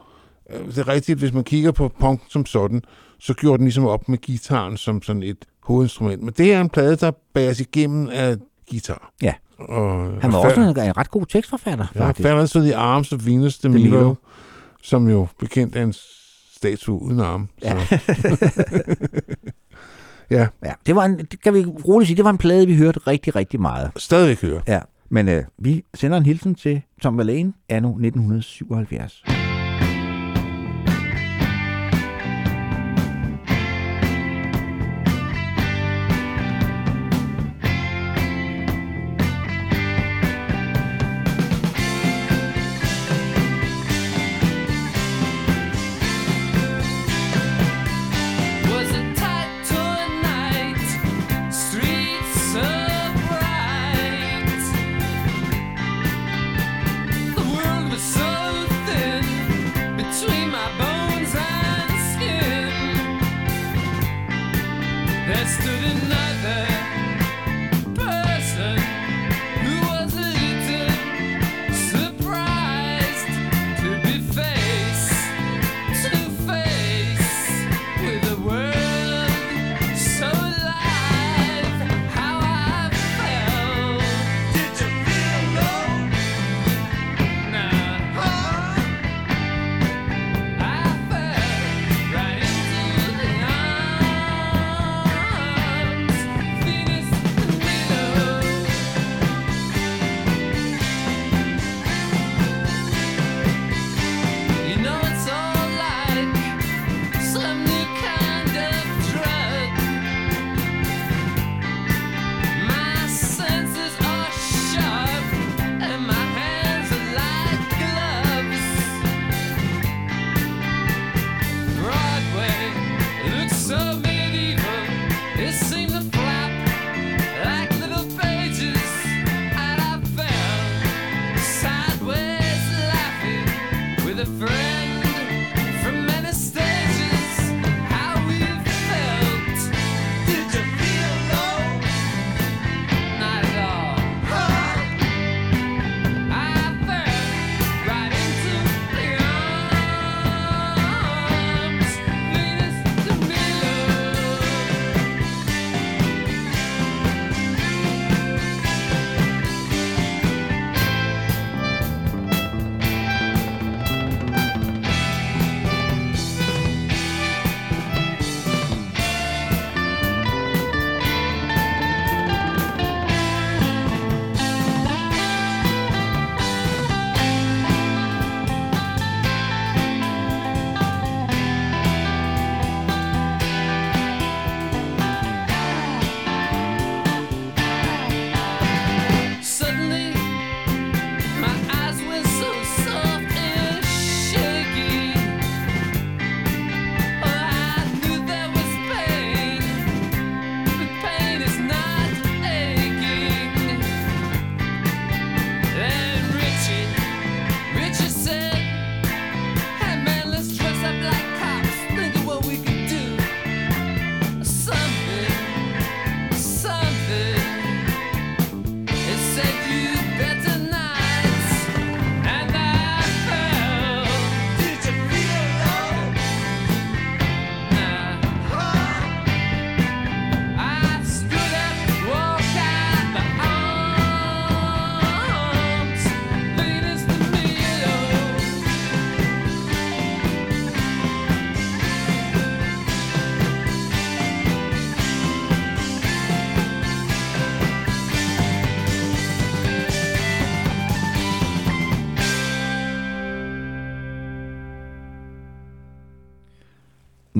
øh, det er rigtigt, hvis man kigger på punk som sådan, så gjorde den ligesom op med gitaren som sådan et hovedinstrument. Men det er en plade, der bæres igennem af guitar. Ja. Og, Han var og også en, en ret god tekstforfatter, Ja, faktisk. Så The Arms of Venus de Milo, Milo. som jo bekendt er en statue uden arme. Ja. Så. ja. ja. Det var en, det kan vi roligt sige, det var en plade, vi hørte rigtig, rigtig meget. Stadigvæk høre. Ja. Men øh, vi sender en hilsen til Tom Verlaine, anno 1977.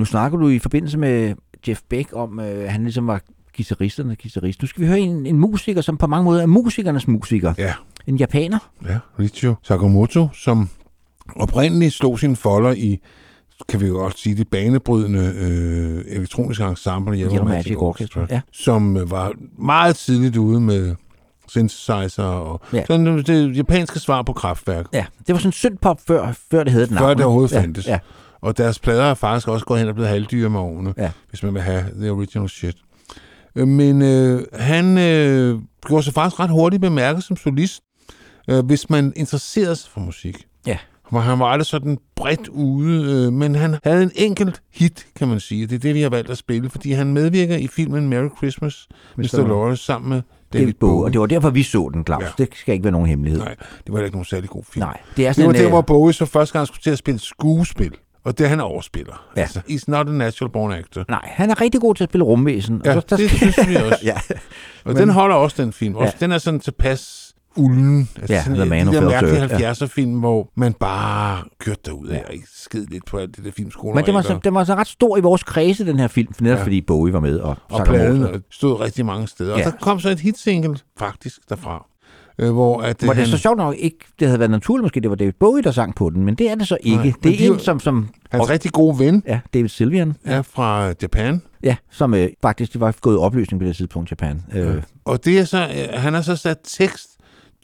snakker du i forbindelse med Jeff Beck om, øh, han ligesom var guitaristernes guitarist. Nu skal vi høre en, en musiker, som på mange måder er musikernes musiker. Ja. En japaner. Ja, Richo Sakamoto, som oprindeligt slog sine folder i, kan vi jo også sige, det banebrydende øh, elektroniske ensemble Yellow, Yellow Magic, Magic Orchestra, Orchestra, ja. som øh, var meget tidligt ude med synthesizer og Ja. sådan det japanske svar på kraftværk. Ja, det var sådan synthpop før, før det hed navn. Før det overhovedet ja, fandtes. Ja. Og deres plader er faktisk også gået hen og blevet halvdyre med årene, Ja. hvis man vil have the original shit. Øh, Men øh, han øh, gjorde sig faktisk ret hurtigt bemærket som solist, øh, hvis man interesserede sig for musik. Ja. For han var aldrig sådan bredt ude, øh, men han havde en enkelt hit, kan man sige. Det er det, vi har valgt at spille, fordi han medvirker i filmen Merry Christmas, Mr. Lawrence. Lawrence, sammen med David, Bowie. Og det var derfor, vi så den, Claus. Ja. Det skal ikke være nogen hemmelighed. Nej, det var ikke nogen særlig god film. Nej, det er Det sådan var en, der, øh, hvor Bowie så første gang skulle til at spille skuespil. Og det han overspiller. Ja. Altså, he's not a natural born actor. Nej, han er rigtig god til at spille rumvæsen. Ja, så, der det synes vi også. ja. Og Men- den holder også, den film. Også, Ja. Den er sådan tilpas ulden. Altså Ja, sådan The Man de der mærkelige Short, ja. 70'er film, hvor man bare kørte derud af og ikke skid lidt på alt det der filmskole. Men det var, så, den var så ret stor i vores kredse, den her film, netop Ja. ja. fordi Bowie var med. Og, og pladen stod rigtig mange steder. Og Ja. der kom så et hitsingle, faktisk, derfra. Øh, hvor at, Hvor det han, så sjovt nok ikke, det havde været naturligt måske, det var David Bowie, der sang på den, men det er det så ikke. Nej, det de er er en, som, som hans rigtig gode ven ja, David Sylvian, er fra Japan. ja, som øh, faktisk det var gået i opløsning på det tidspunkt, Japan. Øh, Og det er så, øh, han har så sat tekst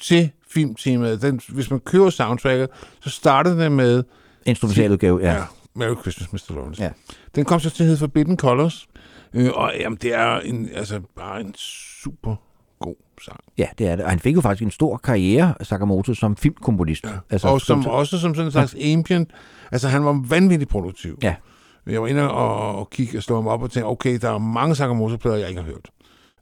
til filmtemaet. Den, hvis man køber soundtracket, så starter det med Instrumentaludgave, ja. ja. Merry Christmas, Mr. Lawrence. Ja. Den kom så til at hedde Forbidden Colors. Øh, og jamen, det er en, altså, bare en super god sang. Ja, det er det. Og han fik jo faktisk en stor karriere, Sakamoto, som filmkomponist. Ja. Altså, og som, også som sådan en slags ambient. Altså, han var vanvittigt produktiv. Ja. Jeg var inde og, og kigge og slå ham op og tænke, okay, der er mange Sakamoto-plader, jeg ikke har hørt.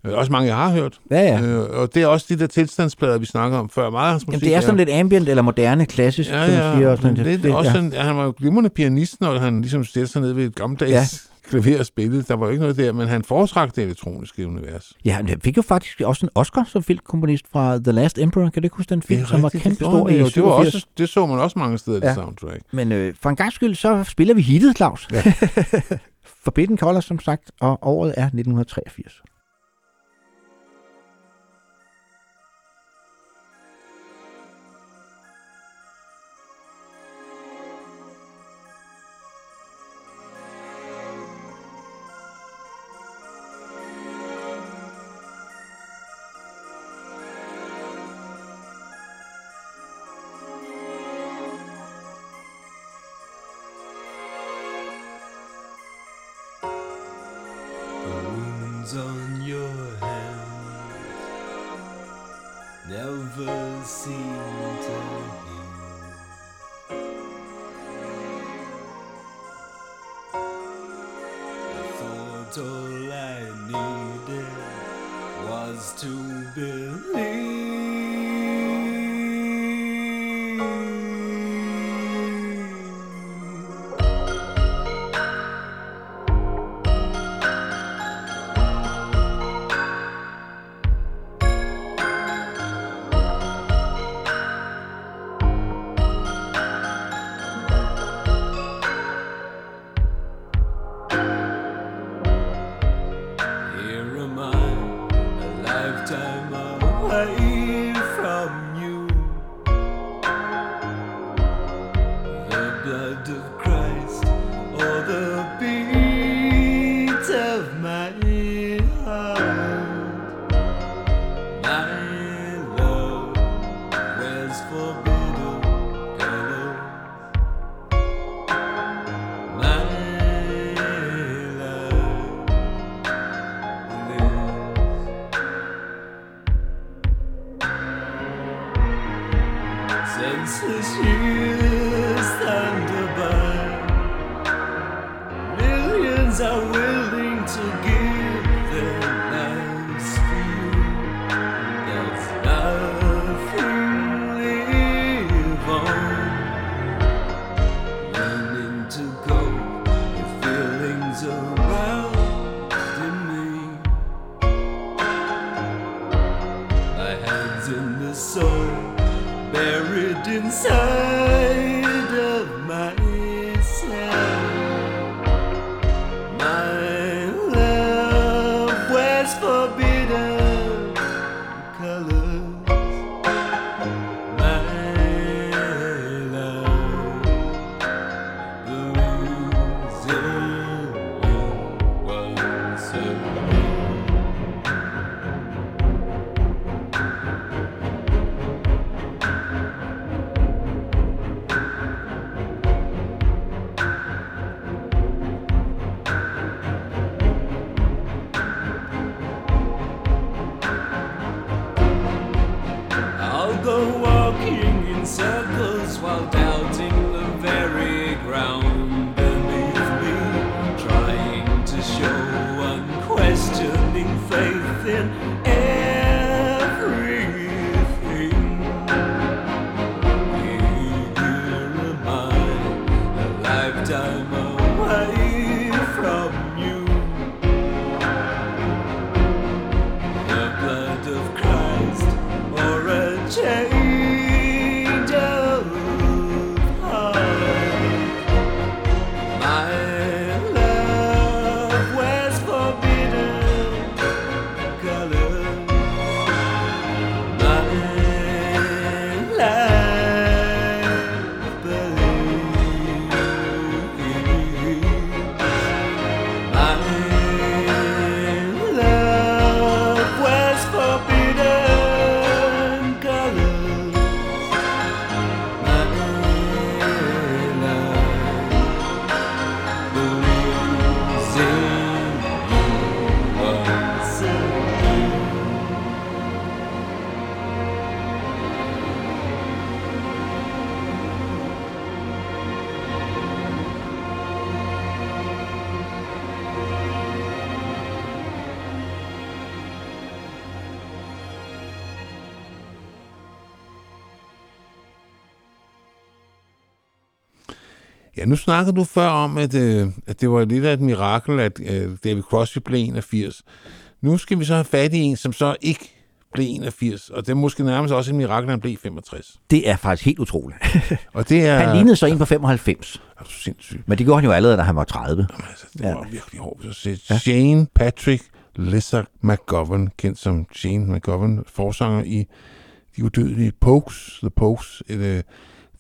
Øh, Også mange, jeg har hørt. Ja, ja. Øh, og det er også de der tilstandsplader, vi snakker om før. Meget hans Jamen, musik det er sådan lidt ambient eller moderne, klassisk, Ja, som man ja, siger. Og sådan, men det, det, også ja. en, ja, han var jo glimrende pianist, når han ligesom stillede sig ned ved et gammeldags ja. klaver og spillede. Der var jo ikke noget der, men han foretrak det elektroniske univers. Ja, han fik jo faktisk også en Oscar som filmkomponist fra The Last Emperor. Kan du ikke huske den film, som var kæmpe det stor i det, var 87? også, det så man også mange steder i ja. Ja. det soundtrack. Men øh, for en gang skyld, så spiller vi hittet, Claus. Ja. Forbidden Colors, som sagt, og året er 1983. Ja, nu snakkede du før om, at, øh, at det var lidt af et mirakel, at øh, David Crosby blev 81. Nu skal vi så have fat i en, som så ikke blev 81, og det er måske nærmest også et mirakel, at han blev 65. Det er faktisk helt utroligt. Og det er... Han lignede så en på 95. Er du sindssyg? Men det gjorde han jo allerede, da han var 30. Altså, det var virkelig hårdt at se. Ja. Shane Patrick Lesser McGovern, kendt som Shane McGovern, forsanger i De Udødelige Pokes, The Pokes, et, øh,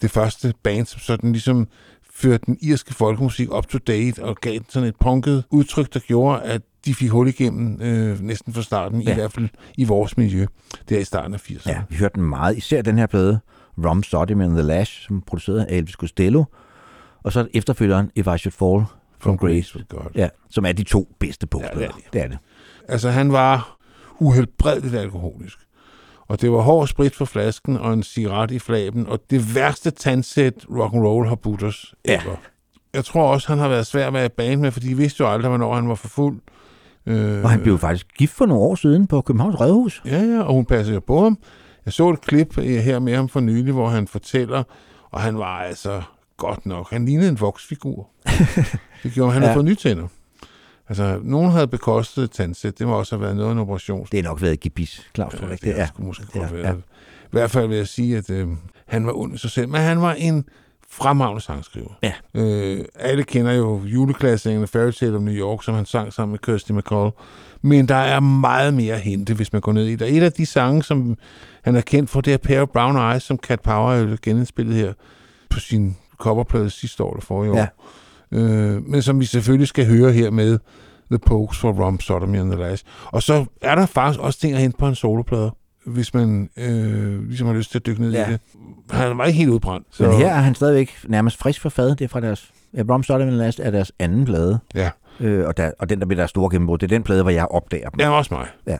det første band, som sådan ligesom førte den irske folkemusik up to date og gav den sådan et punket udtryk, der gjorde, at de fik hul igennem øh, næsten fra starten, ja. I hvert fald i vores miljø, der i starten af 80'erne. Ja, vi hørte den meget, især den her plade, Rum Sodom and the Lash, som er produceret af Elvis Costello, og så efterfølgeren If I Should Fall From Grace, with God. ja, som er de to bedste Ja, det er Ja, det er det. Altså, han var uhelbredeligt alkoholisk. Og det var hård sprit for flasken og en cigaret i flaben, og det værste tandsæt rock and roll har budt os Ja. ever. Jeg tror også, han har været svær at være i band med, fordi de vidste jo aldrig, hvornår han var for fuld. Øh, Og han blev faktisk gift for nogle år siden på Københavns Rådhus. Ja, ja, og hun passede jo på ham. Jeg så et klip øh, her med ham for nylig, hvor han fortæller, og han var altså godt nok. Han lignede en voksfigur. det gjorde han, han Ja. havde fået nytænder. Altså, nogen havde bekostet et tandsæt. Det må også have været noget af en operation. Det er nok været gibis, Claus, tror du ikke? det Det er er. sgu måske Ja, godt være. ja. I hvert fald vil jeg sige, at øh, han var ond i sig selv, men han var en fremragende sangskriver. Ja. Øh, alle kender jo juleklassikerne Fairy Tale of New York, som han sang sammen med Kirsty McCall. Men der er meget mere at hente, hvis man går ned i det. Et af de sange, som han er kendt for, det er Pair of Brown Eyes, som Cat Power jo genindspillet her på sin coverplade sidste år eller forrige Ja. år. Øh, men som vi selvfølgelig skal høre her med The Pokes for Rum, Sodomy and the Lash. Og så er der faktisk også ting at hente på en soloplade, hvis man øh, ligesom har lyst til at dykke ned Ja. i det. Han var ikke helt udbrændt. Så, Men her er han stadigvæk nærmest frisk for fadet. Det er fra deres... And the Lash er deres anden plade. Ja. Øh, og, der, og den, der bliver deres store gennembrud, det er den plade, hvor jeg opdager dem. Ja, også mig. Ja.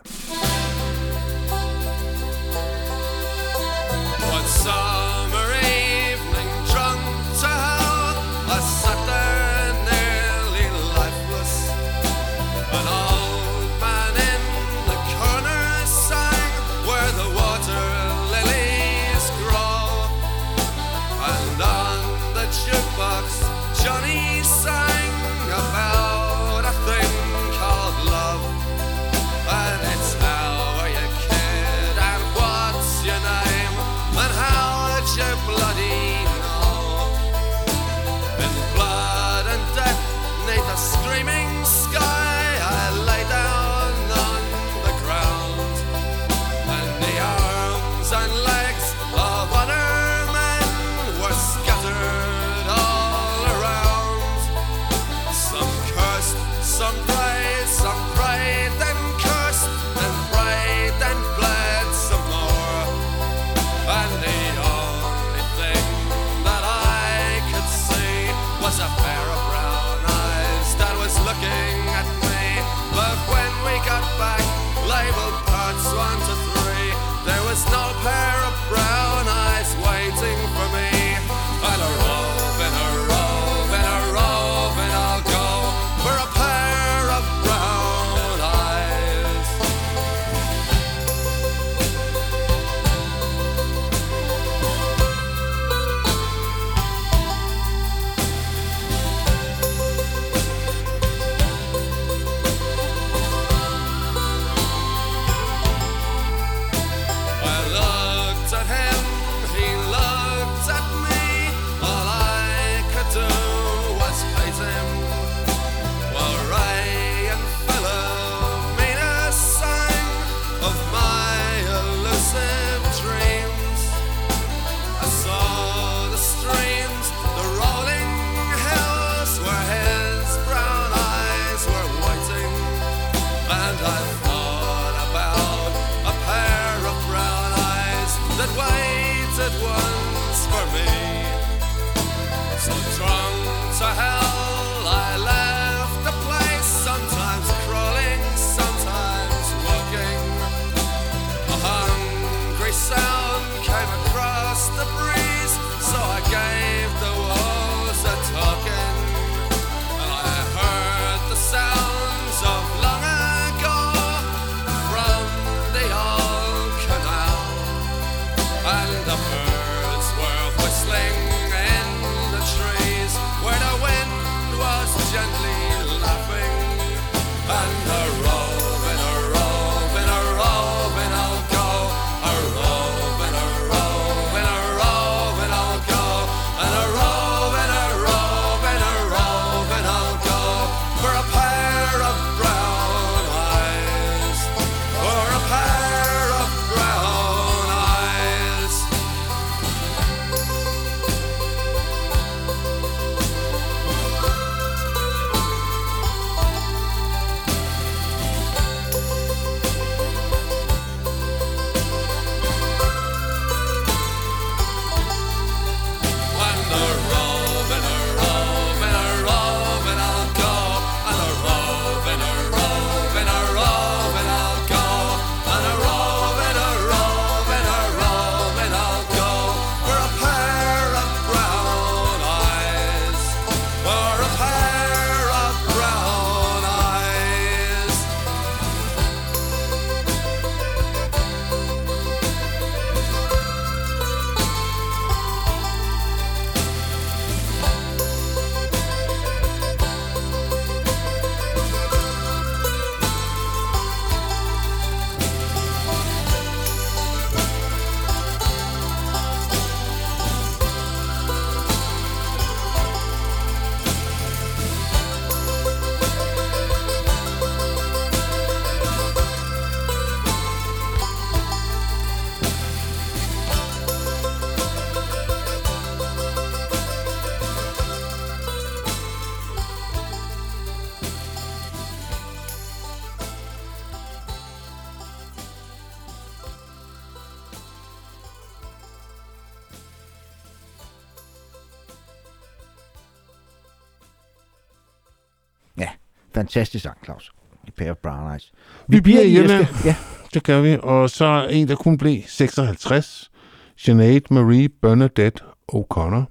Fantastisk sang, Claus. I Pair of Brown Eyes. Vi bliver i Irland. Ja. Det gør vi. Og så en, der kun blev 56. Sinead Marie Bernadette O'Connor,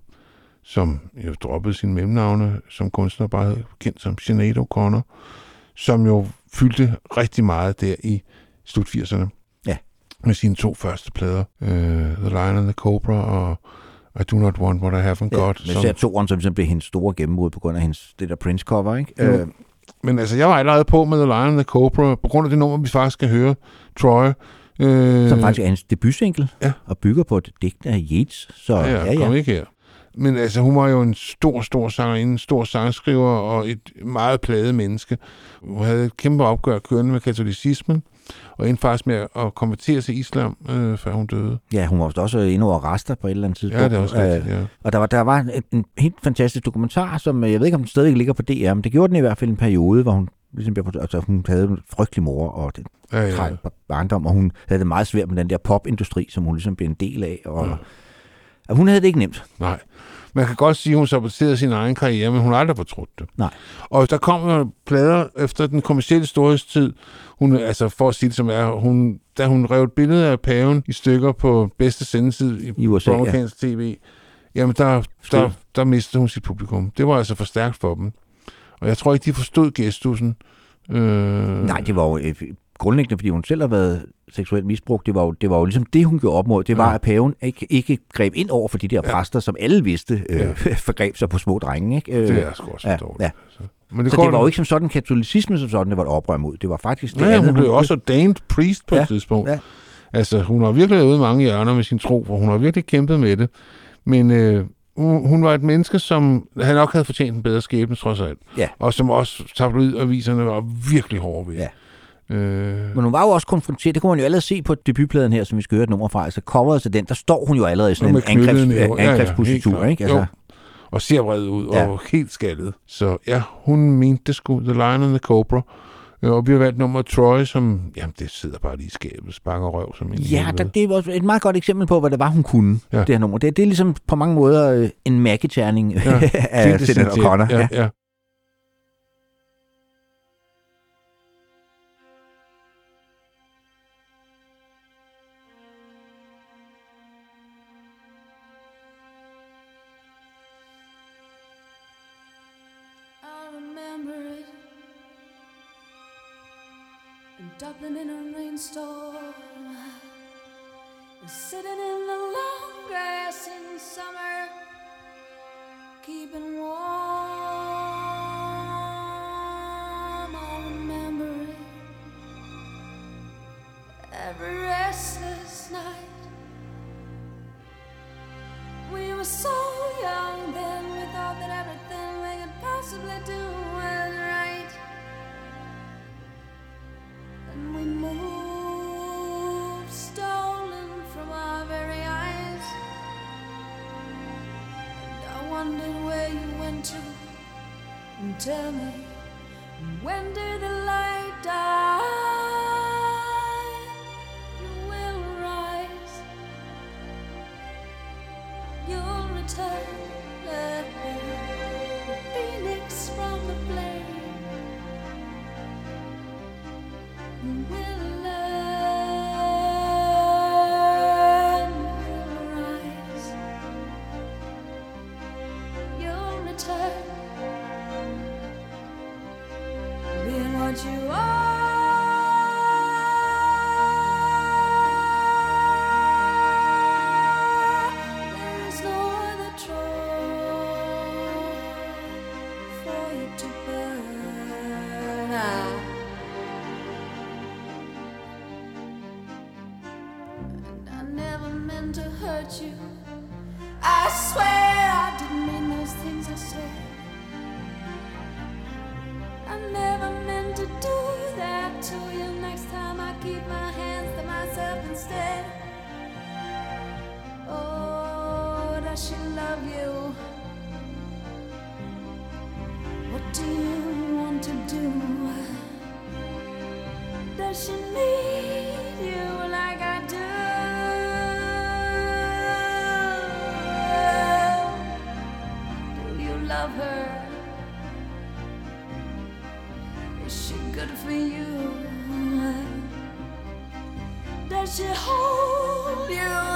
som jo droppede sine mellemnavne som kunstner, bare kendt som Sinead O'Connor, som jo fyldte rigtig meget der i slut 80'erne. Ja. Med sine to første plader. Uh, The Lion and the Cobra og I Do Not Want What I Haven't Ja, Got. men især toeren, som blev hendes store gennembrud på grund af hendes, det der Prince-cover, ikke? Jo. Øh, Men altså, jeg var allerede på med The Lion and the Cobra, på grund af det nummer, vi faktisk skal høre, Troy. Øh, som faktisk er hendes debutsingle, ja. og bygger på et digt af Yeats. Så ja, ja, ja, kom ikke her. Men altså, hun var jo en stor, stor sangerinde, en stor sangskriver og et meget pladet menneske. Hun havde et kæmpe opgør kørende med katolicismen, og endte faktisk med at konvertere til islam, øh, før hun døde. Ja, hun var også inde over rester på et eller andet tidspunkt. Ja, det er også rigtigt, Øh, ja. Og der var, der var en, en helt fantastisk dokumentar, som øh, jeg ved ikke, om den stadig ligger på DR, men det gjorde den i hvert fald en periode, hvor hun ligesom, blev- altså, hun havde en frygtelig mor og det Ja, ja. træl barndom, og hun havde det meget svært med den der popindustri, som hun ligesom blev en del af. Og, Ja. og hun havde det ikke nemt. Nej. Man kan godt sige, at hun saboterede sin egen karriere, men hun har aldrig fortrudt det. Nej. Og der kom jo plader efter den kommercielle storhedstid. Hun, altså for at sige det som er, hun, da hun rev et billede af paven i stykker på bedste sendetid i, I USA, amerikansk tv, jamen der, der, der mistede hun sit publikum. Det var altså for stærkt for dem. Og jeg tror ikke, de forstod gestusen. Øh, Nej, det var jo øh, grundlæggende, fordi hun selv har været seksuelt misbrugt. Det var jo, det var jo ligesom det, hun gjorde op mod. Det var, Ja. at paven ikke, ikke greb ind over for de der Ja. præster, som alle vidste øh, Ja. forgreb sig på små drenge. Ikke? Øh, Det er sgu også ja, dårligt, Ja. Men Men det så det var jo ikke som sådan katolicisme som sådan, det var et oprør mod. Det var faktisk det Ja, andet, hun blev også ordained priest på Ja, et tidspunkt. ja. Altså, hun har virkelig i mange hjørner med sin tro, for hun har virkelig kæmpet med det. Men øh, hun, hun var et menneske, som han nok havde fortjent en bedre skæbne, trods alt. Ja. Og som også tabloidaviserne var virkelig hårde ved. Ja. Øh, Men hun var jo også konfronteret, det kunne man jo allerede se på debutpladen her, som vi skal høre et nummer fra, altså coveret til den, der står hun jo allerede i sådan en angrebs, næver. Ja, ja, ikke? Jo. Altså, Og ser vred ud, Ja. og helt skaldet. Så ja, hun mente det sgu, The Lion and the Cobra. Øh, Og vi har valgt nummer Troy, som, jamen det sidder bare lige i skabet, sparker røv som en ja, der, det var et meget godt eksempel på, hvad det var, hun kunne, Ja. ja. det her nummer. Det, det er ligesom på mange måder øh, en mærketerning Ja, af essentielt. O'Connor. Ja, ja. I In a rainstorm. Sitting in the long grass in summer. Keeping warm. I remember it. Every restless night. We were so young then, we thought that everything we could possibly do was right. And we moved, stolen from our very eyes. And I wondered where you went to. And tell me, when did the light die? You will rise you'll return will Her? good for you. Does she hold you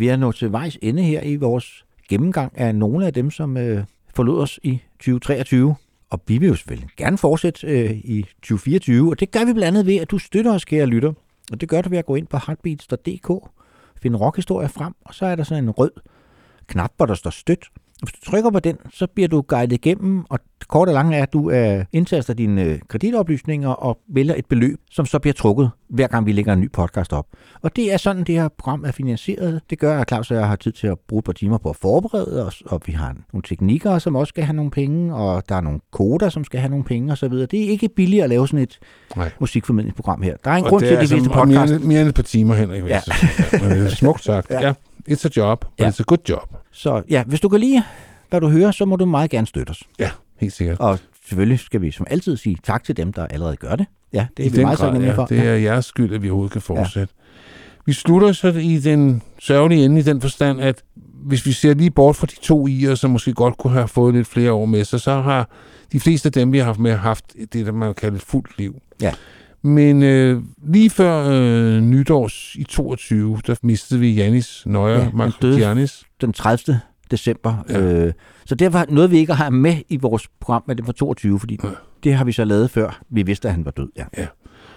vi er nået nå til vejs ende her i vores gennemgang af nogle af dem, som øh, forlod os i 2023. Og vi vil jo selvfølgelig gerne fortsætte øh, i 2024, og det gør vi blandt andet ved, at du støtter os, kære lytter. Og det gør du ved at gå ind på heartbeats.dk, finde rockhistorier frem, og så er der sådan en rød knap, hvor der står støt. Hvis du trykker på den, så bliver du guidet igennem, og kort og lange er, at du øh, indtaster dine øh, kreditoplysninger og vælger et beløb, som så bliver trukket, hver gang vi lægger en ny podcast op. Og det er sådan, det her program er finansieret. Det gør, at Claus og jeg har tid til at bruge et par timer på at forberede os, og vi har nogle teknikere, som også skal have nogle penge, og der er nogle koder, som skal have nogle penge osv. Det er ikke billigt at lave sådan et Nej. musikformidlingsprogram her. Der er en Og grund til, at de altså podcast... Mere, mere end et par timer, Henrik. Ja. Er smukt sagt. Ja. ja. It's a job, but Ja. it's a good job. Så ja, hvis du kan lide, hvad du hører, så må du meget gerne støtte os. Ja, helt sikkert. Og selvfølgelig skal vi som altid sige tak til dem, der allerede gør det. Ja, det er I vi meget grad, ja. for. Det er jeres skyld, at vi overhovedet kan fortsætte. Vi slutter så i den sørgelige ende i den forstand, at hvis vi ser lige bort fra de to i'er, som måske godt kunne have fået lidt flere år med sig, så har de fleste af dem, vi har haft med, haft det, der man kalder et fuldt liv. Ja. Men øh, lige før øh, nytårs i 22, der mistede vi Janis Nøjer Ja, Markianis. den 30. december. Ja. Øh, så det var noget, vi ikke har med i vores program, men det var 22, fordi ja. det har vi så lavet før. Vi vidste, at han var død. Ja. ja.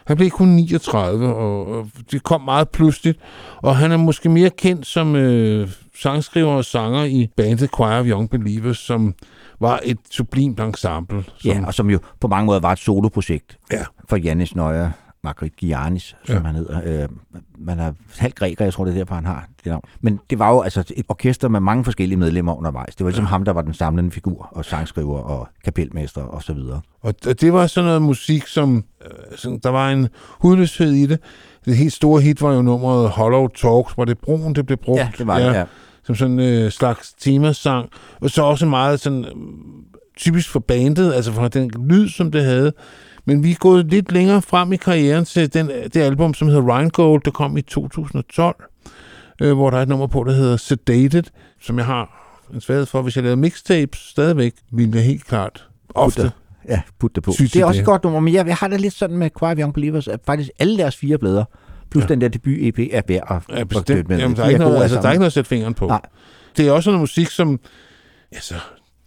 Han blev kun 39, og, og det kom meget pludseligt. Og han er måske mere kendt som øh, sangskriver og sanger i bandet Choir of Young Believers, som var et sublimt ensemble. Som, Ja, og som jo på mange måder var et soloprojekt Ja. for Janis Nøjer, Margrit Giannis, som Ja. han hedder. Øh, man er halvt græker, jeg tror, det er derfor, han har det navn. Men det var jo altså et orkester med mange forskellige medlemmer undervejs. Det var ligesom ja. ham, der var den samlende figur, og sangskriver, og kapelmester, og så videre. Og det var sådan noget musik, som øh, sådan, der var en hudløshed i det. Det helt store hit var jo nummeret Hollow Talks, hvor det broen, det blev brugt. Ja, det var det, ja. Som sådan en øh, slags temasang. Og så også meget sådan, øh, typisk for bandet, altså for den lyd, som det havde. Men vi er gået lidt længere frem i karrieren til den, det album, som hedder Rheingold, der kom i 2012, øh, hvor der er et nummer på, der hedder Sedated, som jeg har en svaghed for. Hvis jeg lavede mixtapes stadigvæk, ville jeg helt klart ofte Ja, put det på. Synes det er også et godt nummer, men jeg, jeg har det lidt sådan med of Young Believers, at faktisk alle deres fire blader, plus ja. den der debut-EP, er værd at Ja, at bestemt. støtte med. Jamen, der, De er ikke noget, altså, alle der er ikke sammen. noget at sætte fingeren på. Nej. Det er også noget musik, som... Altså,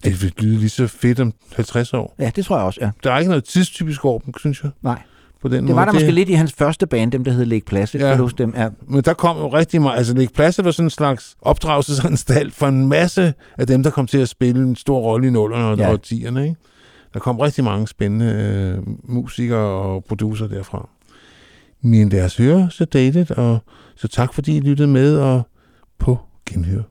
det vil lyde lige så fedt om 50 år. Ja, det tror jeg også, ja. Der er ikke noget tidstypisk over dem, synes jeg. Nej. På den Det måde. var der måske lidt i hans første band, dem der hed Lake Placid, ja. du dem er Men der kom jo rigtig meget... Altså, Lake Placid var sådan en slags opdragelsesanstalt for en masse af dem, der kom til at spille en stor rolle i nullerne og Ja. ja. 10'erne, ikke? Der kom rigtig mange spændende øh, musikere og producer derfra. Men lad os høre så datet, og så tak fordi I lyttede med, og på genhør.